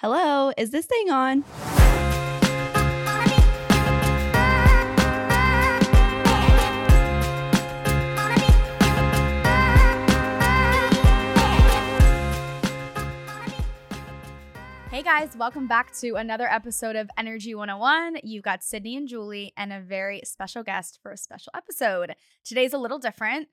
Hello, is this thing on? Hey guys, welcome back to another episode of Energy 101. You've got Sydney and Julie and a very special guest for a special episode. Today's a little different.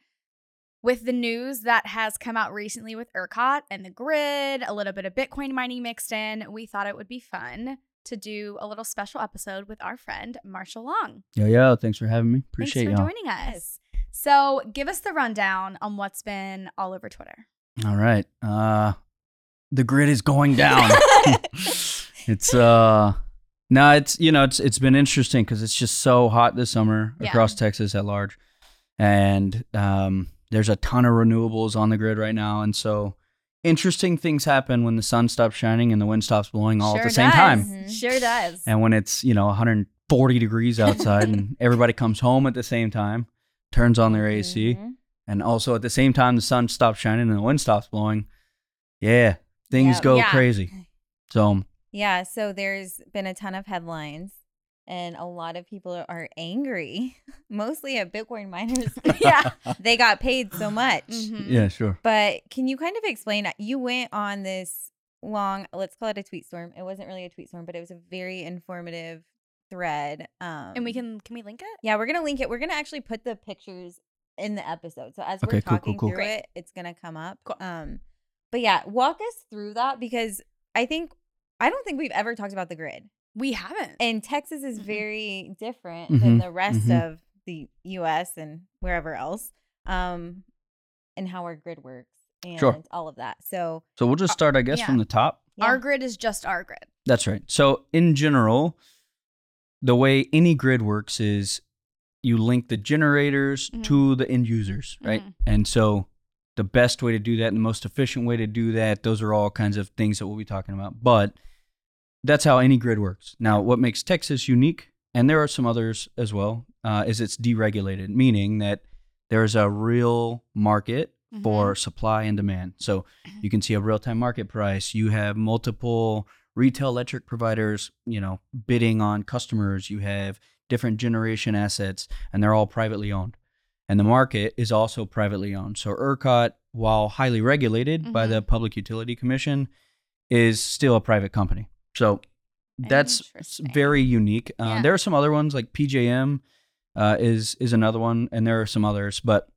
With the news that has come out recently with ERCOT and the grid, a little bit of Bitcoin mining mixed in, we thought it would be fun to do a little special episode with our friend Marshall Long. Yo, yo, thanks for having me. Appreciate Thanks for y'all. joining us. So, give us the rundown on what's been all over Twitter. All right. Uh the grid is going down. it's uh no, it's you know, it's it's been interesting cuz it's just so hot this summer Yeah. across Texas at large. And um there's a ton of renewables on the grid right now and so interesting things happen when the sun stops shining and the wind stops blowing all Sure at the same does. time. Mhm. Sure does. And when it's, you know, 140 degrees outside and everybody comes home at the same time, turns on their AC, Mhm. and also at the same time the sun stops shining and the wind stops blowing, yeah, things Yeah. go Yeah. crazy. So Yeah, so there's been a ton of headlines and a lot of people are angry, mostly at Bitcoin miners. yeah. they got paid so much. Mhm. yeah, sure. But can you kind of explain you went on this long, let's call it a tweet storm. It wasn't really a tweet storm, but it was a very informative thread. Um And we can can we link it? Yeah, we're going to link it. We're going to actually put the pictures in the episode. So as we're Okay, cool, cool, talking cool. through Great. it, it's going to come up. Cool. Um but yeah, walk us through that because I think I don't think we've ever talked about the grid. We haven't. And Texas is very different than Mhm, the rest mhm. of the US and wherever else. Um and how our grid works and Sure. all of that. So So we'll just start, I guess, yeah. from the top. yeah. Our grid is just our grid. That's right. So in general, the way any grid works is you link the generators Mhm. to the end users, right? Mhm. And so the best way to do that and the most efficient way to do that, those are all kinds of things that we'll be talking about. But that's how any grid works. Now, what makes Texas unique, and there are some others as well, uh, is it's deregulated, meaning that there's a real market Mm-hmm. for supply and demand. So you can see a real time market price. You have multiple retail electric providers, you know, bidding on customers. You have different generation assets, and they're all privately owned. And the market is also privately owned. So ERCOT, while highly regulated by Mhm. the Public Utility Commission, is still a private company. So that's very unique. Uh, Yeah. There are some other ones like PJM uh, is is another one, and there are some others, but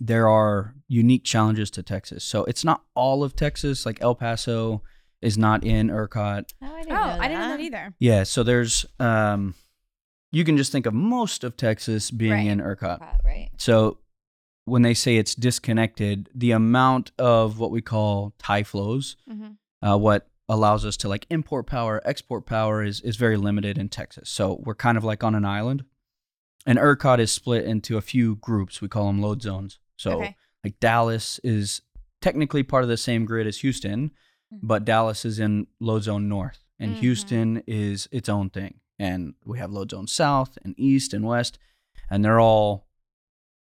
there are unique challenges to Texas. So it's not all of Texas. Like El Paso is not in ERCOT. Oh, I Oh, didn't know that. I didn't know that that. either. Yeah. So there's um, you can just think of most of Texas being Right. in ERCOT. Right, right. So when they say it's disconnected, the amount of what we call tie flows, Mhm. uh, what allows us to like import power, export power is is very limited in Texas. So we're kind of like on an island. And ERCOT is split into a few groups. We call them load zones. So Okay. like Dallas is technically part of the same grid as Houston, Mhm. but Dallas is in load zone north and Mhm. Houston is its own thing. And we have load zone south and east and west, and they're all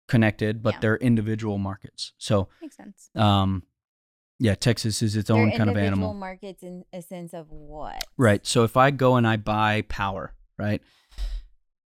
connected, but Yeah. they're individual markets. So Makes sense. um yeah, Texas is its They're own kind of animal. markets in a sense of what? Right. So if I go and I buy power, right?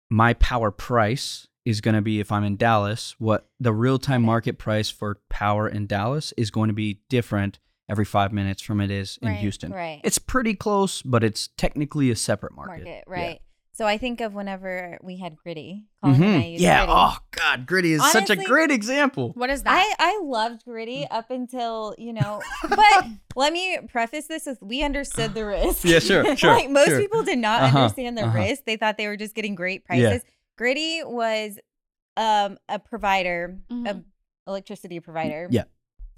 My power price is going to be if I'm in Dallas, what the real-time market price for power in Dallas is going to be different every 5 minutes from it is in Right, Houston. Right. It's pretty close, but it's technically a separate market. market, Yeah. Right? So I think of whenever we had Griddy. Colin and I Mhm. used Yeah. Griddy. Oh God, Griddy is such a great example. What is that? I, I loved Griddy up until, you know, but let me preface this with we understood the risk. Yeah, sure, sure, like most sure. people did not Uh-huh, understand the uh-huh. risk. They thought they were just getting great Yeah. prices. Griddy was um a provider, a Mhm. electricity provider. Yeah.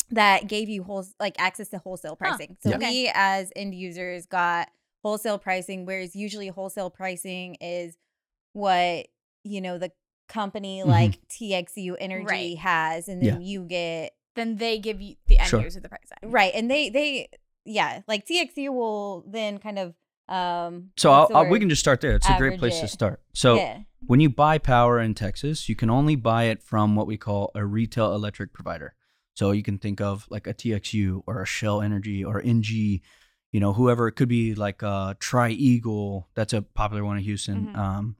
That gave you whole like access to wholesale Huh. pricing. So Yeah. we as end users got wholesale pricing, whereas usually wholesale pricing is what you know the company Mhm. like TXU Energy Right. has, and then you get then they give you the end Sure. user the price. right, and they they yeah, like TXU will then kind of um. So I'll, I'll, we can just start there. It's a great place to start. So yeah. when you buy power in Texas, you can only buy it from what we call a retail electric provider. So you can think of like a TXU or a Shell Energy or NG. You know, whoever it could be like uh TriEagle, that's a popular one in Houston. Mhm. Um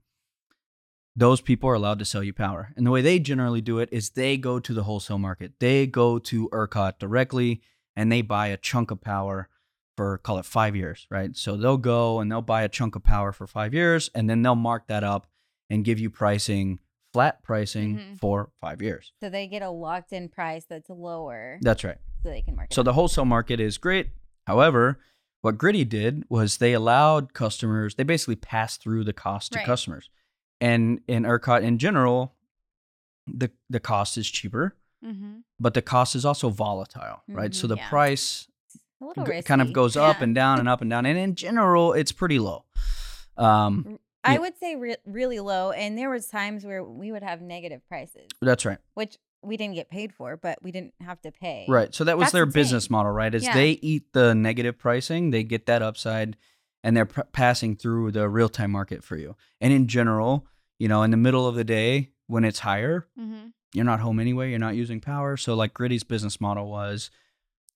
those people are allowed to sell you power. And the way they generally do it is they go to the wholesale market. They go to ERCOT directly and they buy a chunk of power for call it 5 years, right? So they'll go and they'll buy a chunk of power for 5 years and then they'll mark that up and give you pricing flat pricing Mhm. for 5 years. So they get a locked in price that's lower That's right. so they can market. So the wholesale market is great. However, what Griddy did was they allowed customers, they basically passed through the cost to Right. customers. And in ERCOT in general, the the cost is cheaper, Mm-hmm. but the cost is also volatile, right? So Mhm, the yeah. price g- kind of goes up and down and up and down. And in general, it's pretty low. Um, I yeah. would say re- really low, and there was times where we would have negative prices, that's right. which we didn't get paid for, but we didn't have to pay. Right. So that was That's their business model, right? Is Yeah. they eat the negative pricing, they get that upside, and they're passing through the real time market for you. And in general, you know, in the middle of the day when it's higher, Mm-hmm. you're not home anyway, you're not using power. So like Griddy's business model was,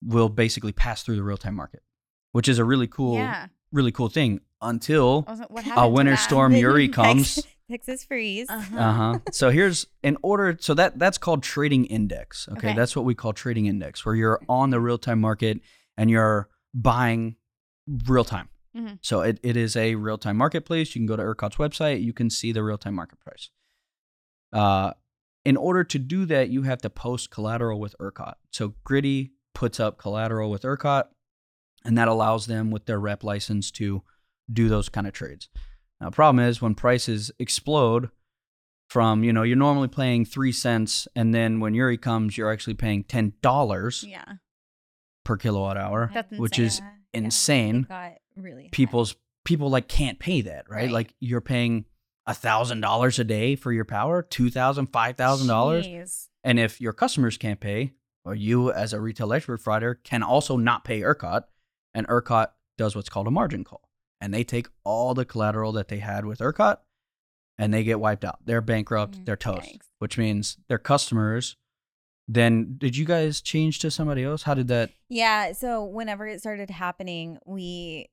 we'll basically pass through the real time market, which is a really cool, Yeah. really cool thing until was like, what a to winter that? storm Uri comes. Texas, Texas freeze. Uh-huh. Uh huh. so here's in order. So that that's called trading index. Okay? Okay. that's what we call trading index, where you're on the real time market and you're buying real time. Mhm. So it, it is a real time marketplace. You can go to ERCOT's website. You can see the real time market price. Uh, in order to do that, you have to post collateral with ERCOT. So Griddy puts up collateral with ERCOT, and that allows them with their rep license to do those kind of trades. Now, the problem is when prices explode from, you know, you're normally paying three cents, and then when Uri comes, you're actually paying ten dollars Yeah. per kilowatt hour. That's Which insane. is Yeah, insane. Got really high. People's people like can't pay that, right? Right. Like you're paying a thousand dollars a day for your power, two thousand, five thousand dollars, and if your customers can't pay, or you as a retail electric provider can also not pay ERCOT, and ERCOT does what's called a margin call, and they take all the collateral that they had with ERCOT, and they get wiped out. They're bankrupt. Mm, they're toast, yikes. which means their customers. Then did you guys change to somebody else? How did that? Yeah. So whenever it started happening, we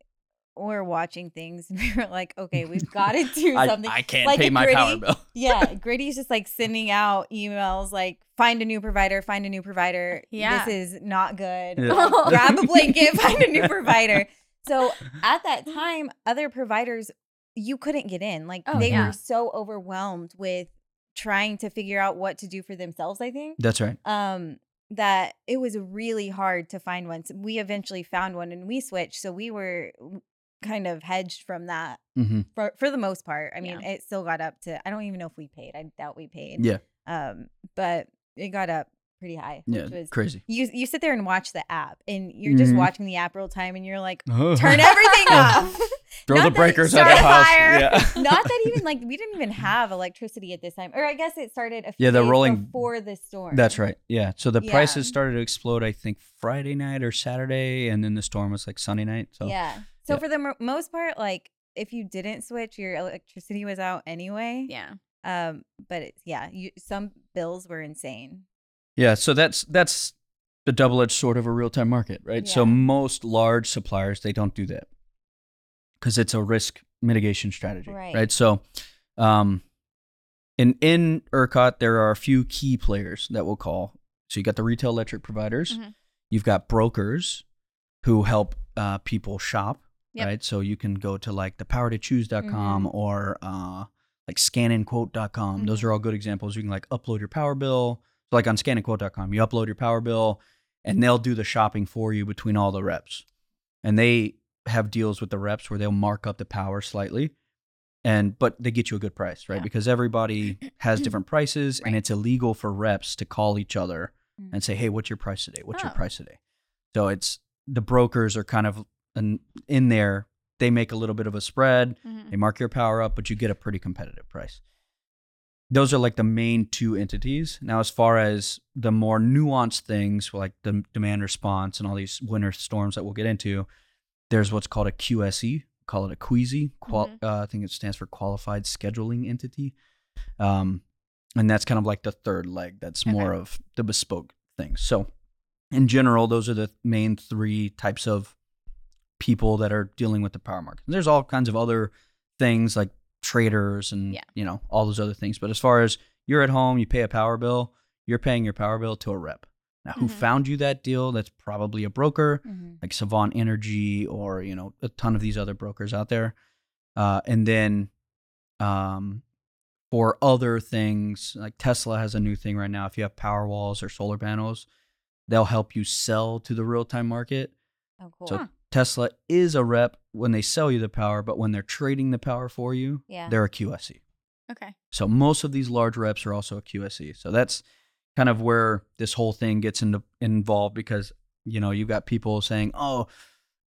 were watching things and we were like, okay, we've got to do something. I can't Like pay a my power bill. yeah. Griddy's just like sending out emails like, find a new provider, find a new provider. Yeah. This is not good. Yeah. Grab a blanket, find a new provider. So at that time, other providers, you couldn't get in. Like Oh, they yeah. were so overwhelmed with trying to figure out what to do for themselves, I think That's right. um that it was really hard to find one. So we eventually found one and we switched. So we were kind of hedged from that hmm for for the most part. I mean, Yeah. it still got up to I don't even know if we paid. I doubt we paid. Yeah. Um, but it got up pretty high, Yeah. which was Crazy. you you sit there and watch the app and you're just Mhm. watching the app real time and you're like, Turn turn everything off. Throw Not the breakers at start the house. fire. Yeah. Not that even like we didn't even have electricity at this time. Or I guess it started a few Yeah, the days rolling- before the storm. That's right. Yeah. So the prices started to explode, I think, Friday night or Saturday, and then the storm was like Sunday night. So yeah. So yeah. for the mo- most part, like if you didn't switch, your electricity was out anyway. Yeah. Um, but it's yeah, you some bills were insane. Yeah. So that's that's the double edged sword of a real time market, right? So most large suppliers they don't do that because it's a risk mitigation strategy, Right. right? So, um, in in ERCOT there are a few key players that we'll call. So you got the retail electric providers, Mhm. you've got brokers who help uh, people shop, Yep. right? So you can go to like thepowertochoose.com Mhm. or uh, like scannandquote.com. Those Mhm. are all good examples. You can like upload your power bill. So like on scannandquote.com, you upload your power bill and they'll do the shopping for you between all the reps. And they have deals with the reps where they'll mark up the power slightly. And but they get you a good price, right? Yeah. Because everybody has different prices and it's illegal for reps to call each other Mm. and say, "Hey, what's your price today? What's your Oh. price today?" So it's the brokers are kind of in, in there. They make a little bit of a spread. Mhm. They mark your power up, but you get a pretty competitive price. Those are like the main two entities. Now, as far as the more nuanced things, like the demand response and all these winter storms that we'll get into, there's what's called a QSE, call it a queasy. Qual- Mhm. uh, I think it stands for Qualified Scheduling Entity. Um, and that's kind of like the third leg. That's more of the bespoke things. So, in general, those are the main three types of people that are dealing with the power market. There's all kinds of other things like traders and Yeah. you know all those other things. But as far as you're at home, you pay a power bill, you're paying your power bill to a rep. Now, who Mhm. found you that deal? That's probably a broker Mhm. like Savant Energy or you know a ton of these other brokers out there. Uh, and then um, for other things like Tesla has a new thing right now. If you have power walls or solar panels, they'll help you sell to the real time market. Oh, cool. So Tesla is a rep when they sell you the power, but when they're trading the power for you, yeah. they're a QSE. Okay. So most of these large reps are also a QSE. So that's kind of where this whole thing gets into involved because you know you've got people saying, "Oh,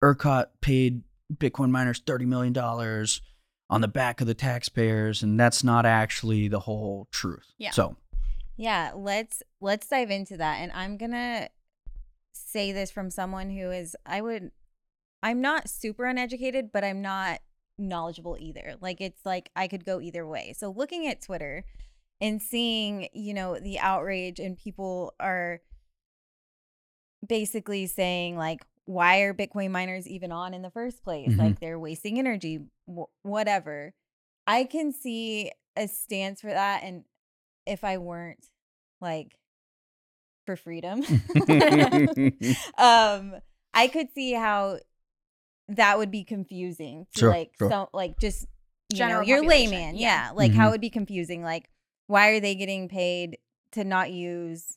ERCOT paid Bitcoin miners thirty million dollars on the back of the taxpayers," and that's not actually the whole truth. Yeah. So Yeah, let's let's dive into that. And I'm gonna say this from someone who is I would I'm not super uneducated, but I'm not knowledgeable either. Like it's like I could go either way. So looking at Twitter and seeing, you know, the outrage and people are basically saying like why are bitcoin miners even on in the first place Mhm. like they're wasting energy wh- whatever i can see a stance for that and if i weren't like for freedom um i could see how that would be confusing to Sure, like sure. so like just you General know your population, layman yeah. yeah, like how Mhm. it would be confusing like why are they getting paid to not use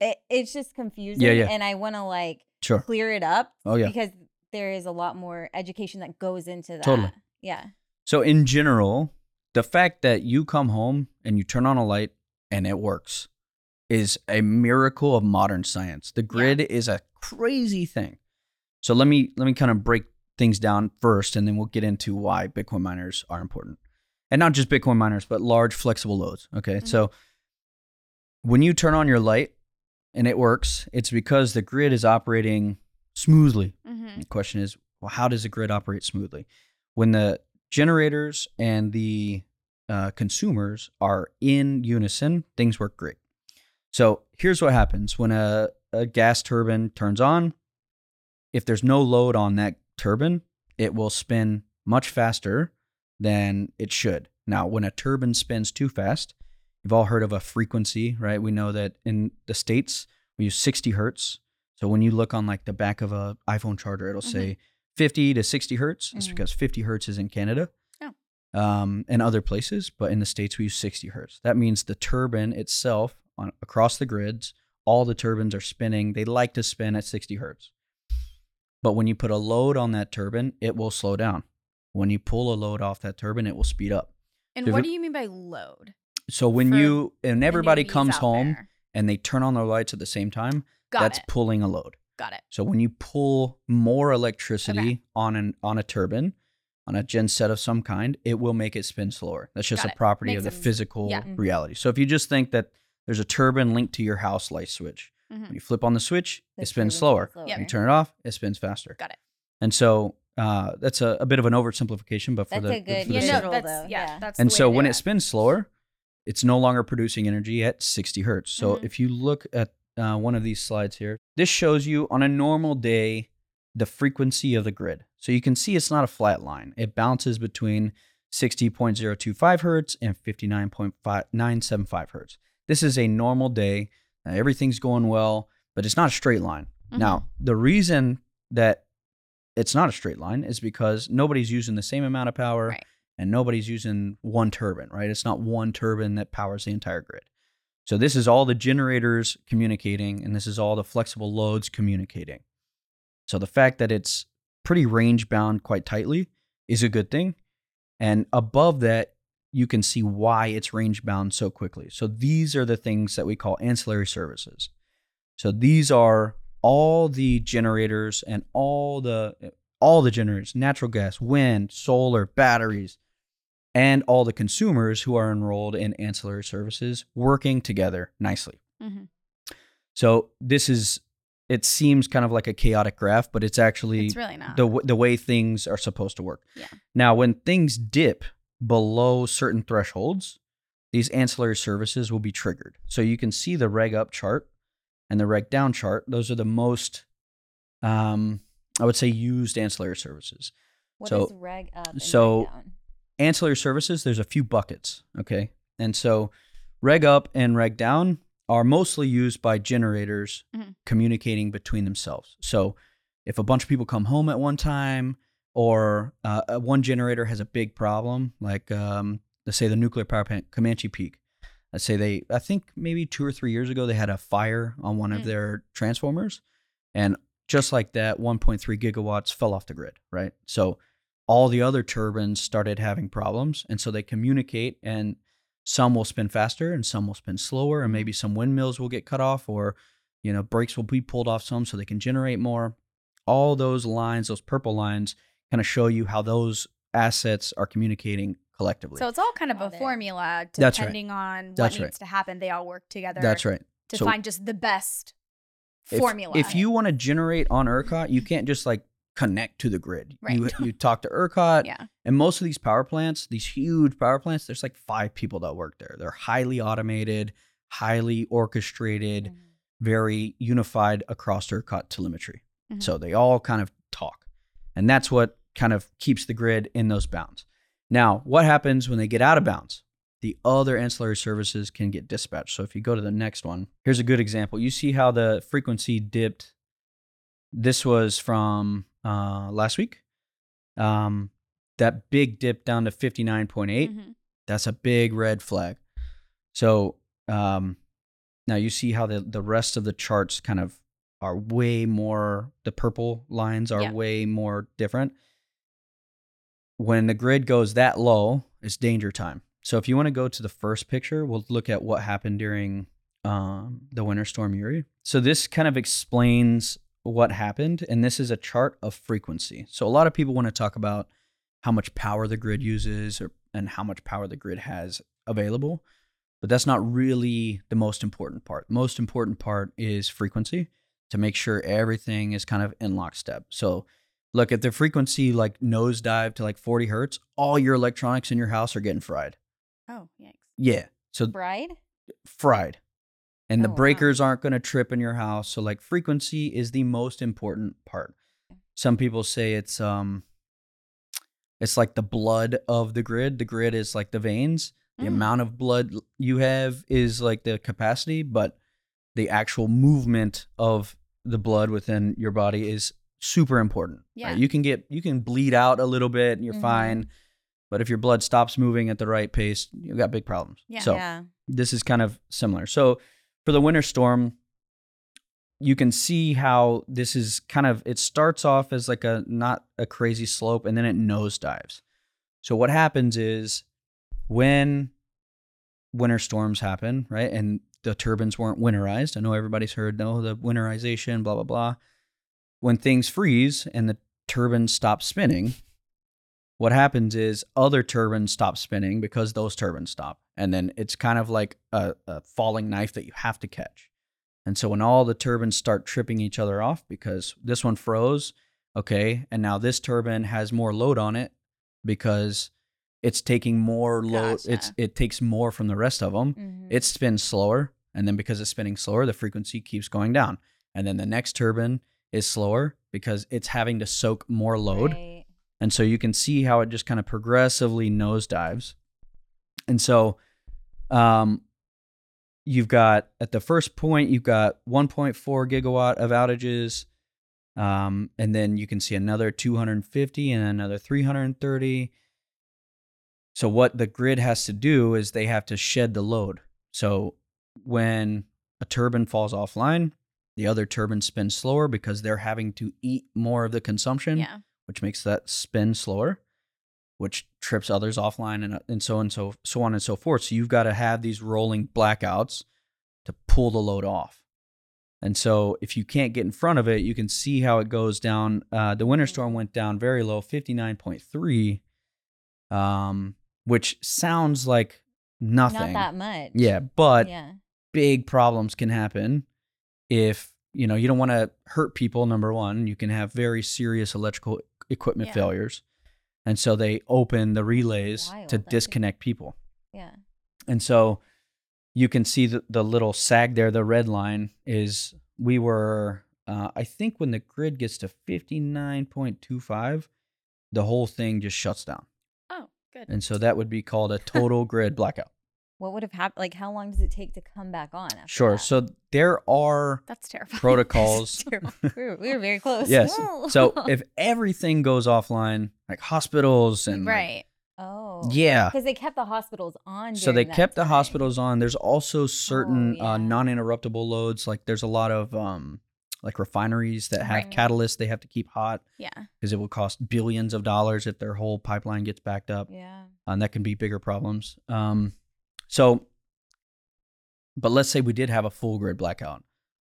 it, it's just confusing yeah. and i want to like sure. clear it up Oh yeah. because there is a lot more education that goes into that Totally. yeah So in general, the fact that you come home and you turn on a light and it works is a miracle of modern science. The grid is a crazy thing. So let me let me kind of break things down first and then we'll get into why Bitcoin miners are important. And not just Bitcoin miners, but large flexible loads, okay? Mhm. So when you turn on your light and it works, it's because the grid is operating smoothly. Mm-hmm. The question is, well, how does the grid operate smoothly? When the generators and the uh, consumers are in unison, things work great. So here's what happens when a, a gas turbine turns on. If there's no load on that turbine, it will spin much faster than it should. Now, when a turbine spins too fast, you've all heard of a frequency, right? We know that in the States, we use 60 hertz. So when you look on like the back of a iPhone charger, it'll say 50 to 60 hertz. It's Mhm. because 50 hertz is in Canada Oh. um, and other places, but in the States, we use 60 hertz. That means the turbine itself on across the grids, all the turbines are spinning. They like to spin at 60 hertz. But when you put a load on that turbine, it will slow down. When you pull a load off that turbine, it will speed up. And If what it- do you mean by load? So when you and everybody comes home there. and they turn on their lights at the same time, Got that's it. pulling a load. Got it. So when you pull more electricity Okay. on an on a turbine, on a gen set of some kind, it will make it spin slower. That's just a property Makes of the physical Yeah. Reality. So if you just think that there's a turbine linked to your house light switch, Mhm. when you flip on the switch, The it spins slower. slower. Yep. You turn it off, it spins faster. Got it. And so uh, that's a, a bit of an oversimplification, but for That's the a good for the Yeah, no, that's though, yeah, yeah. that's and the so when do it spins slower, it's no longer producing energy at 60 hertz. So Mhm. if you look at uh, one of these slides here, this shows you on a normal day the frequency of the grid. So you can see it's not a flat line. It bounces between 60.025 hertz and 59.975 hertz. This is a normal day. Uh, everything's going well, but it's not a straight line. Mhm. Now, the reason that it's not a straight line is because nobody's using the same amount of power Right. and nobody's using one turbine, right? It's not one turbine that powers the entire grid. So this is all the generators communicating and this is all the flexible loads communicating. So the fact that it's pretty range bound quite tightly is a good thing. And above that, you can see why it's range bound so quickly. So these are the things that we call ancillary services. So these are all the generators and all the all the generators, natural gas, wind, solar, batteries, and all the consumers who are enrolled in ancillary services working together nicely. Mhm. So this is it seems kind of like a chaotic graph, but it's actually It's really not. the the way things are supposed to work. Yeah. Now, when things dip below certain thresholds, these ancillary services will be triggered. So you can see the reg up chart and the reg down chart. Those are the most um, I would say used ancillary services. What So- is reg up? And so- reg down? ancillary services, there's a few buckets. Okay. And so reg up and reg down are mostly used by generators Mhm. communicating between themselves. So if a bunch of people come home at one time or uh, uh, one generator has a big problem, like um, let's say the nuclear power plant Comanche Peak. Let's say they, I think maybe two or three years ago, they had a fire on one of Mm. their transformers. And just like that, 1.3 gigawatts fell off the grid, right? So all the other turbines started having problems and so they communicate and some will spin faster and some will spin slower and maybe some windmills will get cut off or you know brakes will be pulled off some so they can generate more all those lines those purple lines kind of show you how those assets are communicating collectively So it's all kind of a it. formula That's right. depending on what That's needs right. to happen. They all work together. that's right To So find just the best if, formula. if you want to generate on ERCOT, you can't just like connect to the grid. You Right. you talk to ERCOT, yeah. and most of these power plants, these huge power plants, there's like five people that work there. They're highly automated, highly orchestrated, Mhm. very unified across ERCOT telemetry. Mhm. So they all kind of talk, and that's what kind of keeps the grid in those bounds. Now, what happens when they get out of bounds? The other ancillary services can get dispatched. So if you go to the next one, here's a good example. You see how the frequency dipped. This was from uh, last week. Um, that big dip down to 59.8 Mhm. that's a big red flag. So um, now you see how the the rest of the charts kind of are way more. The purple lines are Yeah. way more different. When the grid goes that low, it's danger time. So if you want to go to the first picture, we'll look at what happened during um, the winter storm Uri. So this kind of explains what happened, and this is a chart of frequency. So a lot of people want to talk about how much power the grid uses or and how much power the grid has available. But that's not really the most important part. The most important part is frequency to make sure everything is kind of in lockstep. So look, if the frequency like nosedive to like 40 hertz, all your electronics in your house are getting fried. Oh, yikes. Yeah. So Bride? fried. And the Oh, wow. breakers aren't going to trip in your house. So like frequency is the most important part. Some people say it's um it's like the blood of the grid. The grid is like the veins. The Mm. amount of blood you have is like the capacity, but the actual movement of the blood within your body is super important. right? Yeah. You can get you can bleed out a little bit and you're Mhm. fine. But if your blood stops moving at the right pace, you've got big problems. Yeah. So yeah. this is kind of similar. So for the winter storm, you can see how this is kind of it starts off as like a not a crazy slope and then it nosedives. So what happens is when winter storms happen, right? And the turbines weren't winterized. I know everybody's heard no the winterization, blah blah blah. When things freeze and the turbines stop spinning, what happens is other turbines stop spinning because those turbines stop. And then it's kind of like a, a falling knife that you have to catch. And so when all the turbines start tripping each other off because this one froze, okay, and now this turbine has more load on it because it's taking more load. It's it takes more from the rest of them. Mhm. It spins slower, and then because it's spinning slower, the frequency keeps going down. And then the next turbine is slower because it's having to soak more load. Right. And so you can see how it just kind of progressively nosedives. And so um, you've got at the first point, you've got 1.4 gigawatt of outages. Um, and then you can see another 250 and another 330. So what the grid has to do is they have to shed the load. So when a turbine falls offline, the other turbines spin slower because they're having to eat more of the consumption Yeah. which makes that spin slower, which trips others offline and, and so and so so on and so forth. So you've got to have these rolling blackouts to pull the load off. And so if you can't get in front of it, you can see how it goes down. Uh, the winter storm went down very low, 59.3, um, which sounds like nothing. Not that much. Yeah, but yeah. big problems can happen if you know you don't want to hurt people number one you can have very serious electrical equipment Yeah. failures and so they open the relays Wild, to disconnect people Yeah. and so you can see the, the little sag there the red line is we were uh, I think when the grid gets to 59.25, the whole thing just shuts down. Oh, good. And so that would be called a total grid blackout. What would have happened? Like, how long does it take to come back on? After Sure. that? So there are That's terrifying. protocols. we were, we were very close. yes. So if everything goes offline, like hospitals and like- right. oh, yeah. because they kept the hospitals on. So they kept the hospitals on. There's also certain yeah. uh, non-interruptible loads. Like there's a lot of um, like refineries that have Right. catalysts they have to keep hot Yeah. because it will cost billions of dollars if their whole pipeline gets backed up. Yeah. and that can be bigger problems. Um, so, but let's say we did have a full grid blackout.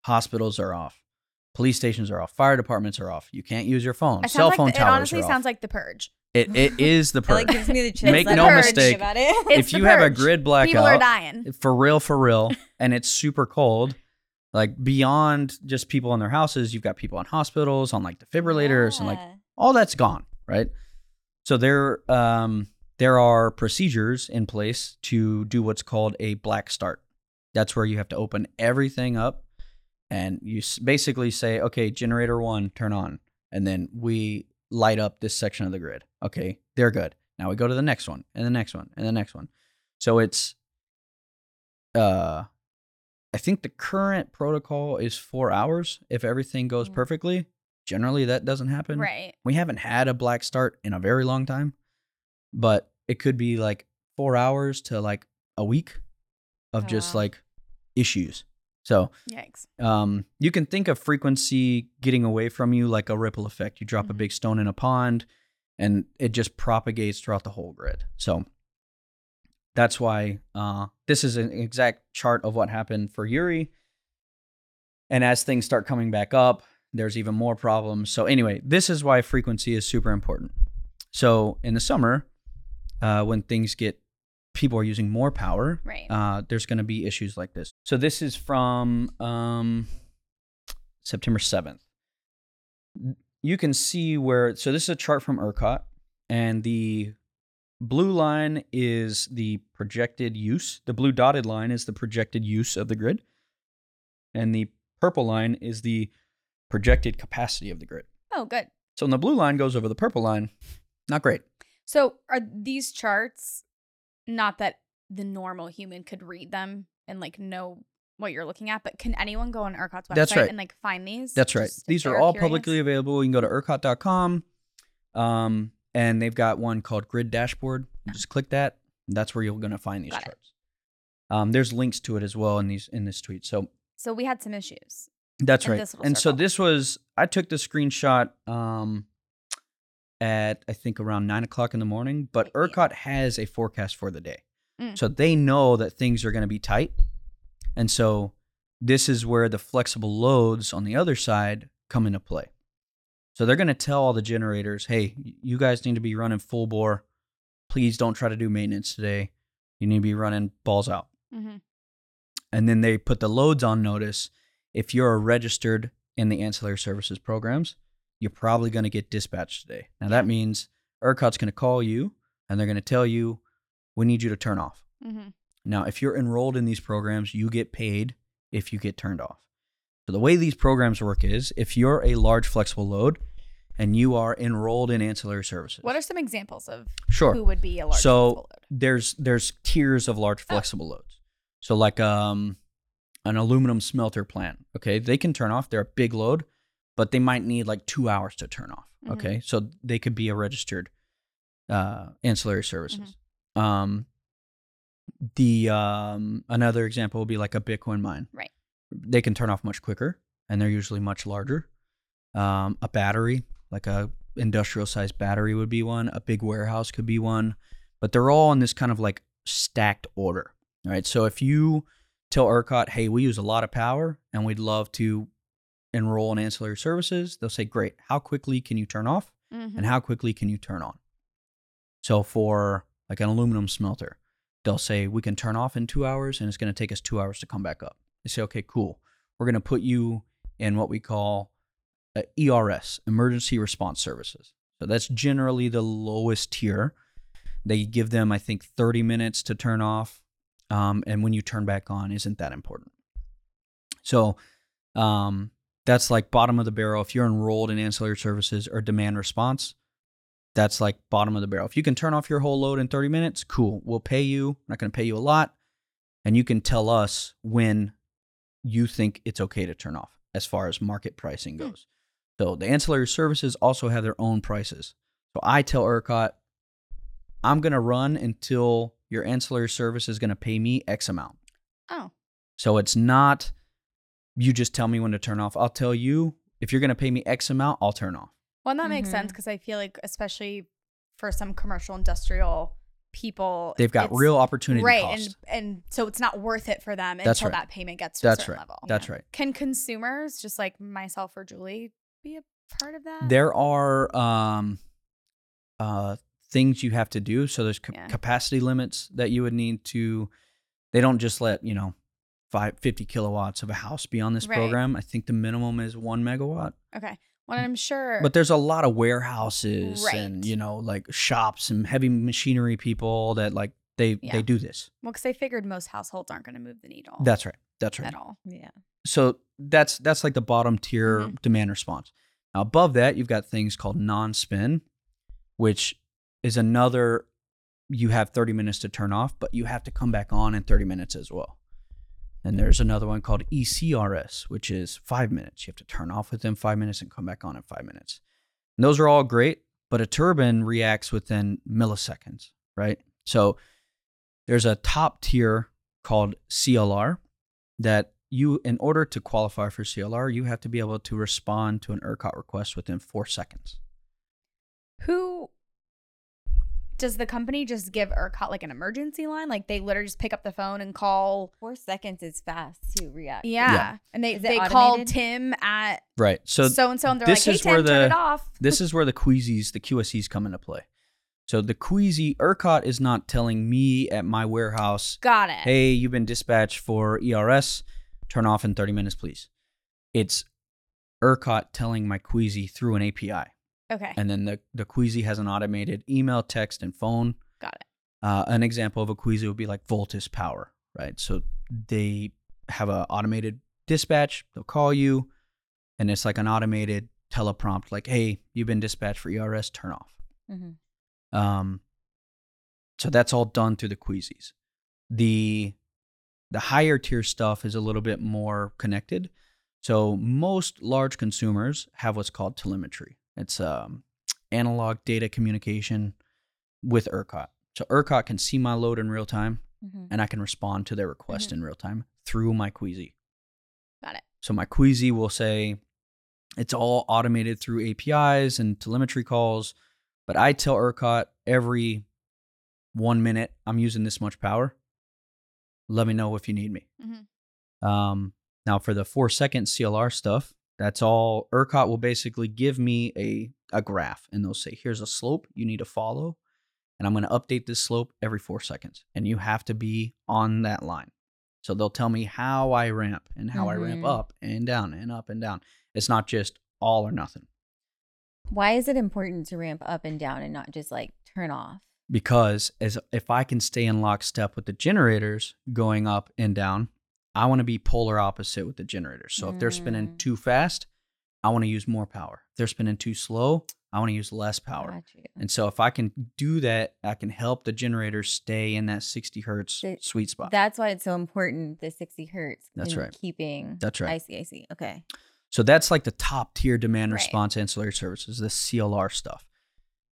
Hospitals are off, police stations are off, fire departments are off. You can't use your phone. It Cell sounds phone like the, it towers honestly are sounds like the purge. it, it is the It like purge. gives me the chills. Make no purge. mistake. About it. It's if the you have a purge. grid People are dying. for real, for real, and it's super cold, like beyond just people in their houses, you've got people in hospitals on like defibrillators and like Yeah. all that's gone, right? So there, um, there are procedures in place to do what's called a black start. That's where you have to open everything up, and you basically say, "Okay, generator one, turn on," and then we light up this section of the grid. Okay, they're good. Now we go to the next one, and the next one, and the next one. So it's, uh, I think the current protocol is four hours if everything goes Mm. perfectly. Generally, that doesn't happen. Right. We haven't had a black start in a very long time, but it could be like four hours to like a week of Oh, just wow. like issues. So Yikes. um, you can think of frequency getting away from you like a ripple effect. You drop a Mhm. big stone in a pond, and it just propagates throughout the whole grid. So that's why uh, this is an exact chart of what happened for Uri. And as things start coming back up, there's even more problems. So anyway, this is why frequency is super important. So in the summer, uh, when things get people are using more power, Right. uh, there's going to be issues like this. So this is from um, September 7th. You can see where, so this is a chart from ERCOT, and the blue line is the projected use. The blue dotted line is the projected use of the grid, and the purple line is the projected capacity of the grid. oh, good. So when the blue line goes over the purple line, not great. So are these charts not that the normal human could read them and like know what you're looking at, but can anyone go on ERCOT's website That's right. and like find these? That's right. These are all curious? publicly available. You can go to ERCOT.com, um, and they've got one called Grid Dashboard. You just click that. that's where you're going to find these Got it. charts. Um, there's links to it as well in these in this tweet. So So we had some issues. that's right. And so this was I took the screenshot um, at I think around nine o'clock in the morning. But. ERCOT has a forecast for the day, Mm. so they know that things are going to be tight, and so this is where the flexible loads on the other side come into play. So they're going to tell all the generators, "Hey, you guys need to be running full bore. Please don't try to do maintenance today. You need to be running balls out." Mm-hmm. and then they put the loads on notice. If you're registered in the ancillary services programs, you're probably going to get dispatched today. Now that means ERCOT's going to call you and they're going to tell you, we need you to turn off. Mm-hmm. Now, if you're enrolled in these programs, you get paid if you get turned off. So the way these programs work is if you're a large flexible load and you are enrolled in ancillary services. What are some examples of sure. who would be a large So- flexible load? there's there's tiers of large Oh. flexible loads. So like um an aluminum smelter plant, okay, they can turn off. They're a big load, but they might need like two hours to turn off. Mhm. Okay, so they could be a registered uh, ancillary services. Mm-hmm. Um, the um another example would be like a Bitcoin mine. Right. They can turn off much quicker, and they're usually much larger. Um, a battery, like a industrial sized battery, would be one. A big warehouse could be one but they're all in this kind of like stacked order. All right. So if you tell ERCOT, hey, we use a lot of power and we'd love to enroll in ancillary services, they'll say, great. How quickly can you turn off Mhm. and how quickly can you turn on? So for like an aluminum smelter, they'll say, we can turn off in two hours and it's going to take us two hours to come back up. They say, okay, cool. We're going to put you in what we call uh, ERS, Emergency Response Services. So that's generally the lowest tier. They give them, I think, 30 minutes to turn off. Um, and when you turn back on, isn't that important? So um, That's like bottom of the barrel. If you're enrolled in ancillary services or demand response, that's like bottom of the barrel. If you can turn off your whole load in 30 minutes, cool. We'll pay you. Not going to pay you a lot. And you can tell us when you think it's okay to turn off as far as market pricing Hmm. goes. So the ancillary services also have their own prices. So I tell ERCOT, I'm going to run until your ancillary service is going to pay me X amount. Oh, So it's not you just tell me when to turn off. I'll tell you if you're going to pay me X amount, I'll turn off. well, and that makes Mhm. sense because I feel like, especially for some commercial industrial people, They've got real opportunity right, cost. and and so it's not worth it for them That's until right. that payment gets to a That's certain right. level. That's right. Can consumers, just like myself or Julie, be a part of that? There are um, uh, things you have to do. So there's ca- Yeah. capacity limits that you would need to. They don't just let you know, five, 50 kilowatts of a house be on this Right. program. I think the minimum is one megawatt. okay. Well, I'm sure. But there's a lot of warehouses and you know like shops and heavy machinery people that like they Yeah. they do this. well, because they figured most households aren't going to move the needle. That's right. That's right. at all. Yeah. so that's that's like the bottom tier Mhm. demand response. Now above that, you've got things called non-spin, which is another. You have 30 minutes to turn off, but you have to come back on in 30 minutes as well. And there's another one called ECRS, which is five minutes. You have to turn off within five minutes and come back on in five minutes. And those are all great, but a turbine reacts within milliseconds, right? So there's a top tier called CLR that you, in order to qualify for CLR, you have to be able to respond to an ERCOT request within four seconds. Who does the company just give ERCOT like an emergency line? Like they literally just pick up the phone and call. Four seconds is fast to react. Yeah, Yeah. and they Is it they call automated? Tim at Right. So so and so, and they're this like, "Hey is Tim, where turn the- it off." this is where the queasies, the QSEs come into play. So the queasy ERCOT is not telling me at my warehouse, Got it. hey, you've been dispatched for ERS, turn off in 30 minutes, please. It's ERCOT telling my queasy through an API. Okay, And then the, the queasy has an automated email, text, and phone. got it. Uh, an example of a queasy would be like Voltus Power, right? So they have an automated dispatch. They'll call you, and it's like an automated teleprompt, like, "Hey, you've been dispatched for ERS. Turn off." hmm Um, so that's all done through the queasies. The the higher tier stuff is a little bit more connected. So most large consumers have what's called telemetry. It's um, analog data communication with ERCOT. So ERCOT can see my load in real time, hmm and I can respond to their request in real time through my queasy. Got it. So my queasy will say it's all automated through APIs and telemetry calls, but I tell ERCOT every one minute I'm using this much power. Let me know if you need me. Mhm. Um, now for the four second CLR stuff, that's all ERCOT will basically give me a a graph and they'll say, here's a slope you need to follow, and I'm going to update this slope every four seconds, and you have to be on that line. So they'll tell me how I ramp and how I ramp Mhm. up and down and up and down. It's not just all or nothing Why is it important to ramp up and down and not just like turn off? because as if I can stay in lockstep with the generators going up and down, I want to be polar opposite with the generators. So if they're spinning Mm. too fast, I want to use more power. If they're spinning too slow, I want to use less power. And so if I can do that, I can help the generators stay in that 60 hertz The- sweet spot. That's why it's so important, the 60 hertz. That's right. Keeping. That's right. I see, I see. Okay. So that's like the top tier demand Right. response ancillary services, the CLR stuff.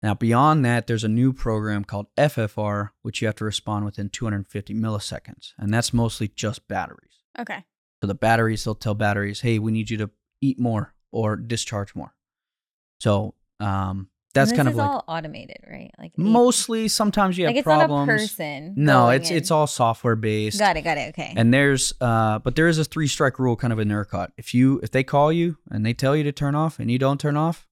Now, beyond that, there's a new program called FFR, which you have to respond within 250 milliseconds. And that's mostly just batteries. Okay. So the batteries, they'll tell batteries, hey, we need you to eat more or discharge more. So um, that's kind of like all automated, right? Like mostly sometimes you have like it's problems. not a person. no, it's in. it's all software based. Got it. Got it. Okay. And there's uh but there is a three strike rule kind of in ERCOT. If you if they call you and they tell you to turn off and you don't turn off,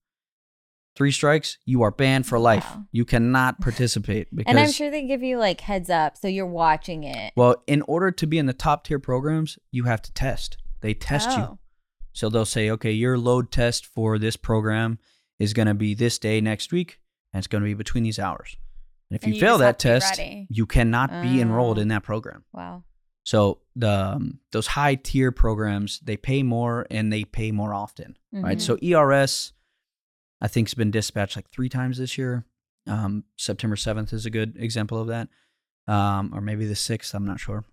three strikes, you are banned for life. Wow. You cannot participate because and I'm sure they give you like heads up, so you're watching it. well, in order to be in the top tier programs, you have to test. They test you. Oh. So they'll say, okay, your load test for this program is going to be this day next week, and it's going to be between these hours. And if And you, you fail that test, you cannot be enrolled Oh. in that program. Wow. So the um, those high tier programs they pay more and they pay more often, right? Mhm. So ERS, I think, has been dispatched like three times this year. Um, September seventh is a good example of that, um, or maybe the sixth. I'm not sure.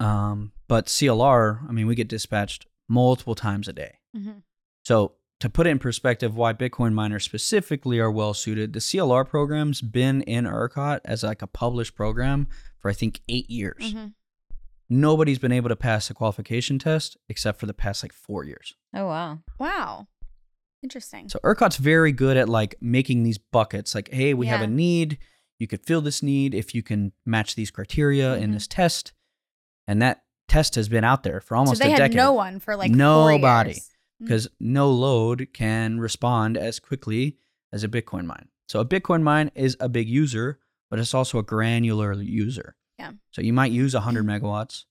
Um, but CLR, I mean, we get dispatched multiple times a day. Mhm. So to put it in perspective, why Bitcoin miners specifically are well suited, the CLR program's been in ERCOT as like a published program for I think eight years. Mhm. Nobody's been able to pass the qualification test except for the past like four years. Oh wow. Wow. Interesting. So ERCOT's very good at like making these buckets. Like, hey, we have a need. You could fill this need if you can match these criteria in Mhm. this test. And that test has been out there for almost so they a had decade. no one for like Nobody. because no load can respond as quickly as a Bitcoin mine. So a Bitcoin mine is a big user, but it's also a granular user. Yeah. So you might use 100 megawatts,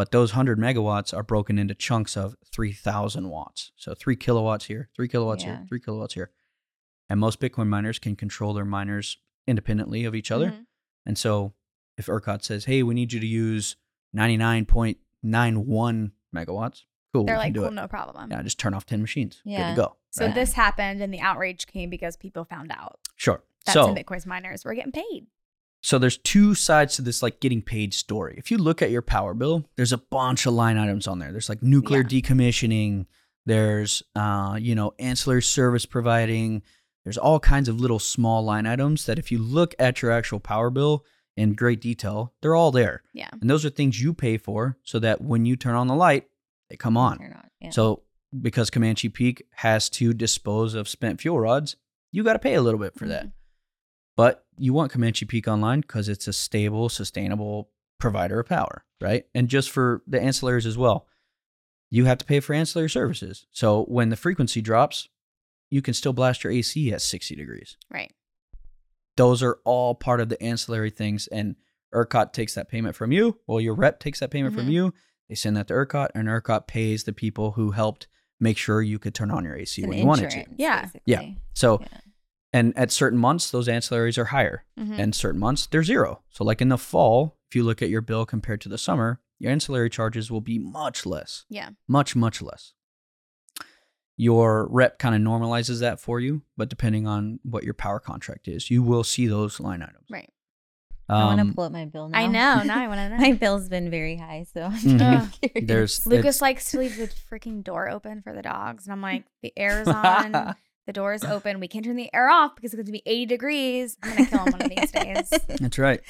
but those 100 megawatts are broken into chunks of 3,000 watts. So three kilowatts here, three kilowatts Yeah. here, three kilowatts here. And most Bitcoin miners can control their miners independently of each other. Mhm. And so if ERCOT says, hey, we need you to use 99.91 megawatts, cool. They're like, cool, it. no problem. Yeah, just turn off 10 machines. Good Yeah. to go. So right? this happened and the outrage came because people found out Sure. that so, some Bitcoin's miners were getting paid. So there's two sides to this like getting paid story. If you look at your power bill, there's a bunch of line items on there. There's like nuclear decommissioning, there's uh, you know, ancillary service providing, there's all kinds of little small line items that if you look at your actual power bill in great detail, they're all there. Yeah. And those are things you pay for so that when you turn on the light, they come on. Yeah. So because Comanche Peak has to dispose of spent fuel rods, you got to pay a little bit for that. Mhm. But you want Comanche Peak online because it's a stable, sustainable provider of power, right? And just for the ancillaries as well, you have to pay for ancillary services. So when the frequency drops, you can still blast your AC at 60 degrees. Right. Those are all part of the ancillary things. And ERCOT takes that payment from you. Well, your rep takes that payment from Mhm. you. They send that to ERCOT, and ERCOT pays the people who helped make sure you could turn on your AC when you wanted to. Yeah. Yeah. So, Yeah. And at certain months, those ancillaries are higher, Mhm. and certain months they're zero. So, like in the fall, if you look at your bill compared to the summer, your ancillary charges will be much less, yeah. much much less. Your rep kind of normalizes that for you, but depending on what your power contract is, you will see those line items. Right. I want Um, to pull up my bill now. I know. Now I want to know. my bill's been very high, so I'm Mhm. curious. There's Lucas likes to leave the freaking door open for the dogs. And I'm like, the air's on, the door is open. We can't turn the air off because it's going to be 80 degrees. I'm going to kill him one of these days. That's right.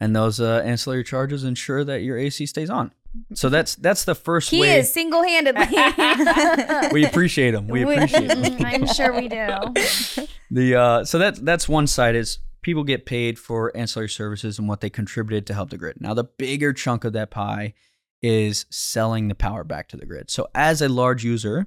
And those uh, ancillary charges ensure that your AC stays on. So that's that's the first He way is single handedly. we appreciate them. We appreciate them. I'm sure we do. The uh, so that's that's one side is people get paid for ancillary services and what they contributed to help the grid. Now the bigger chunk of that pie is selling the power back to the grid. So as a large user,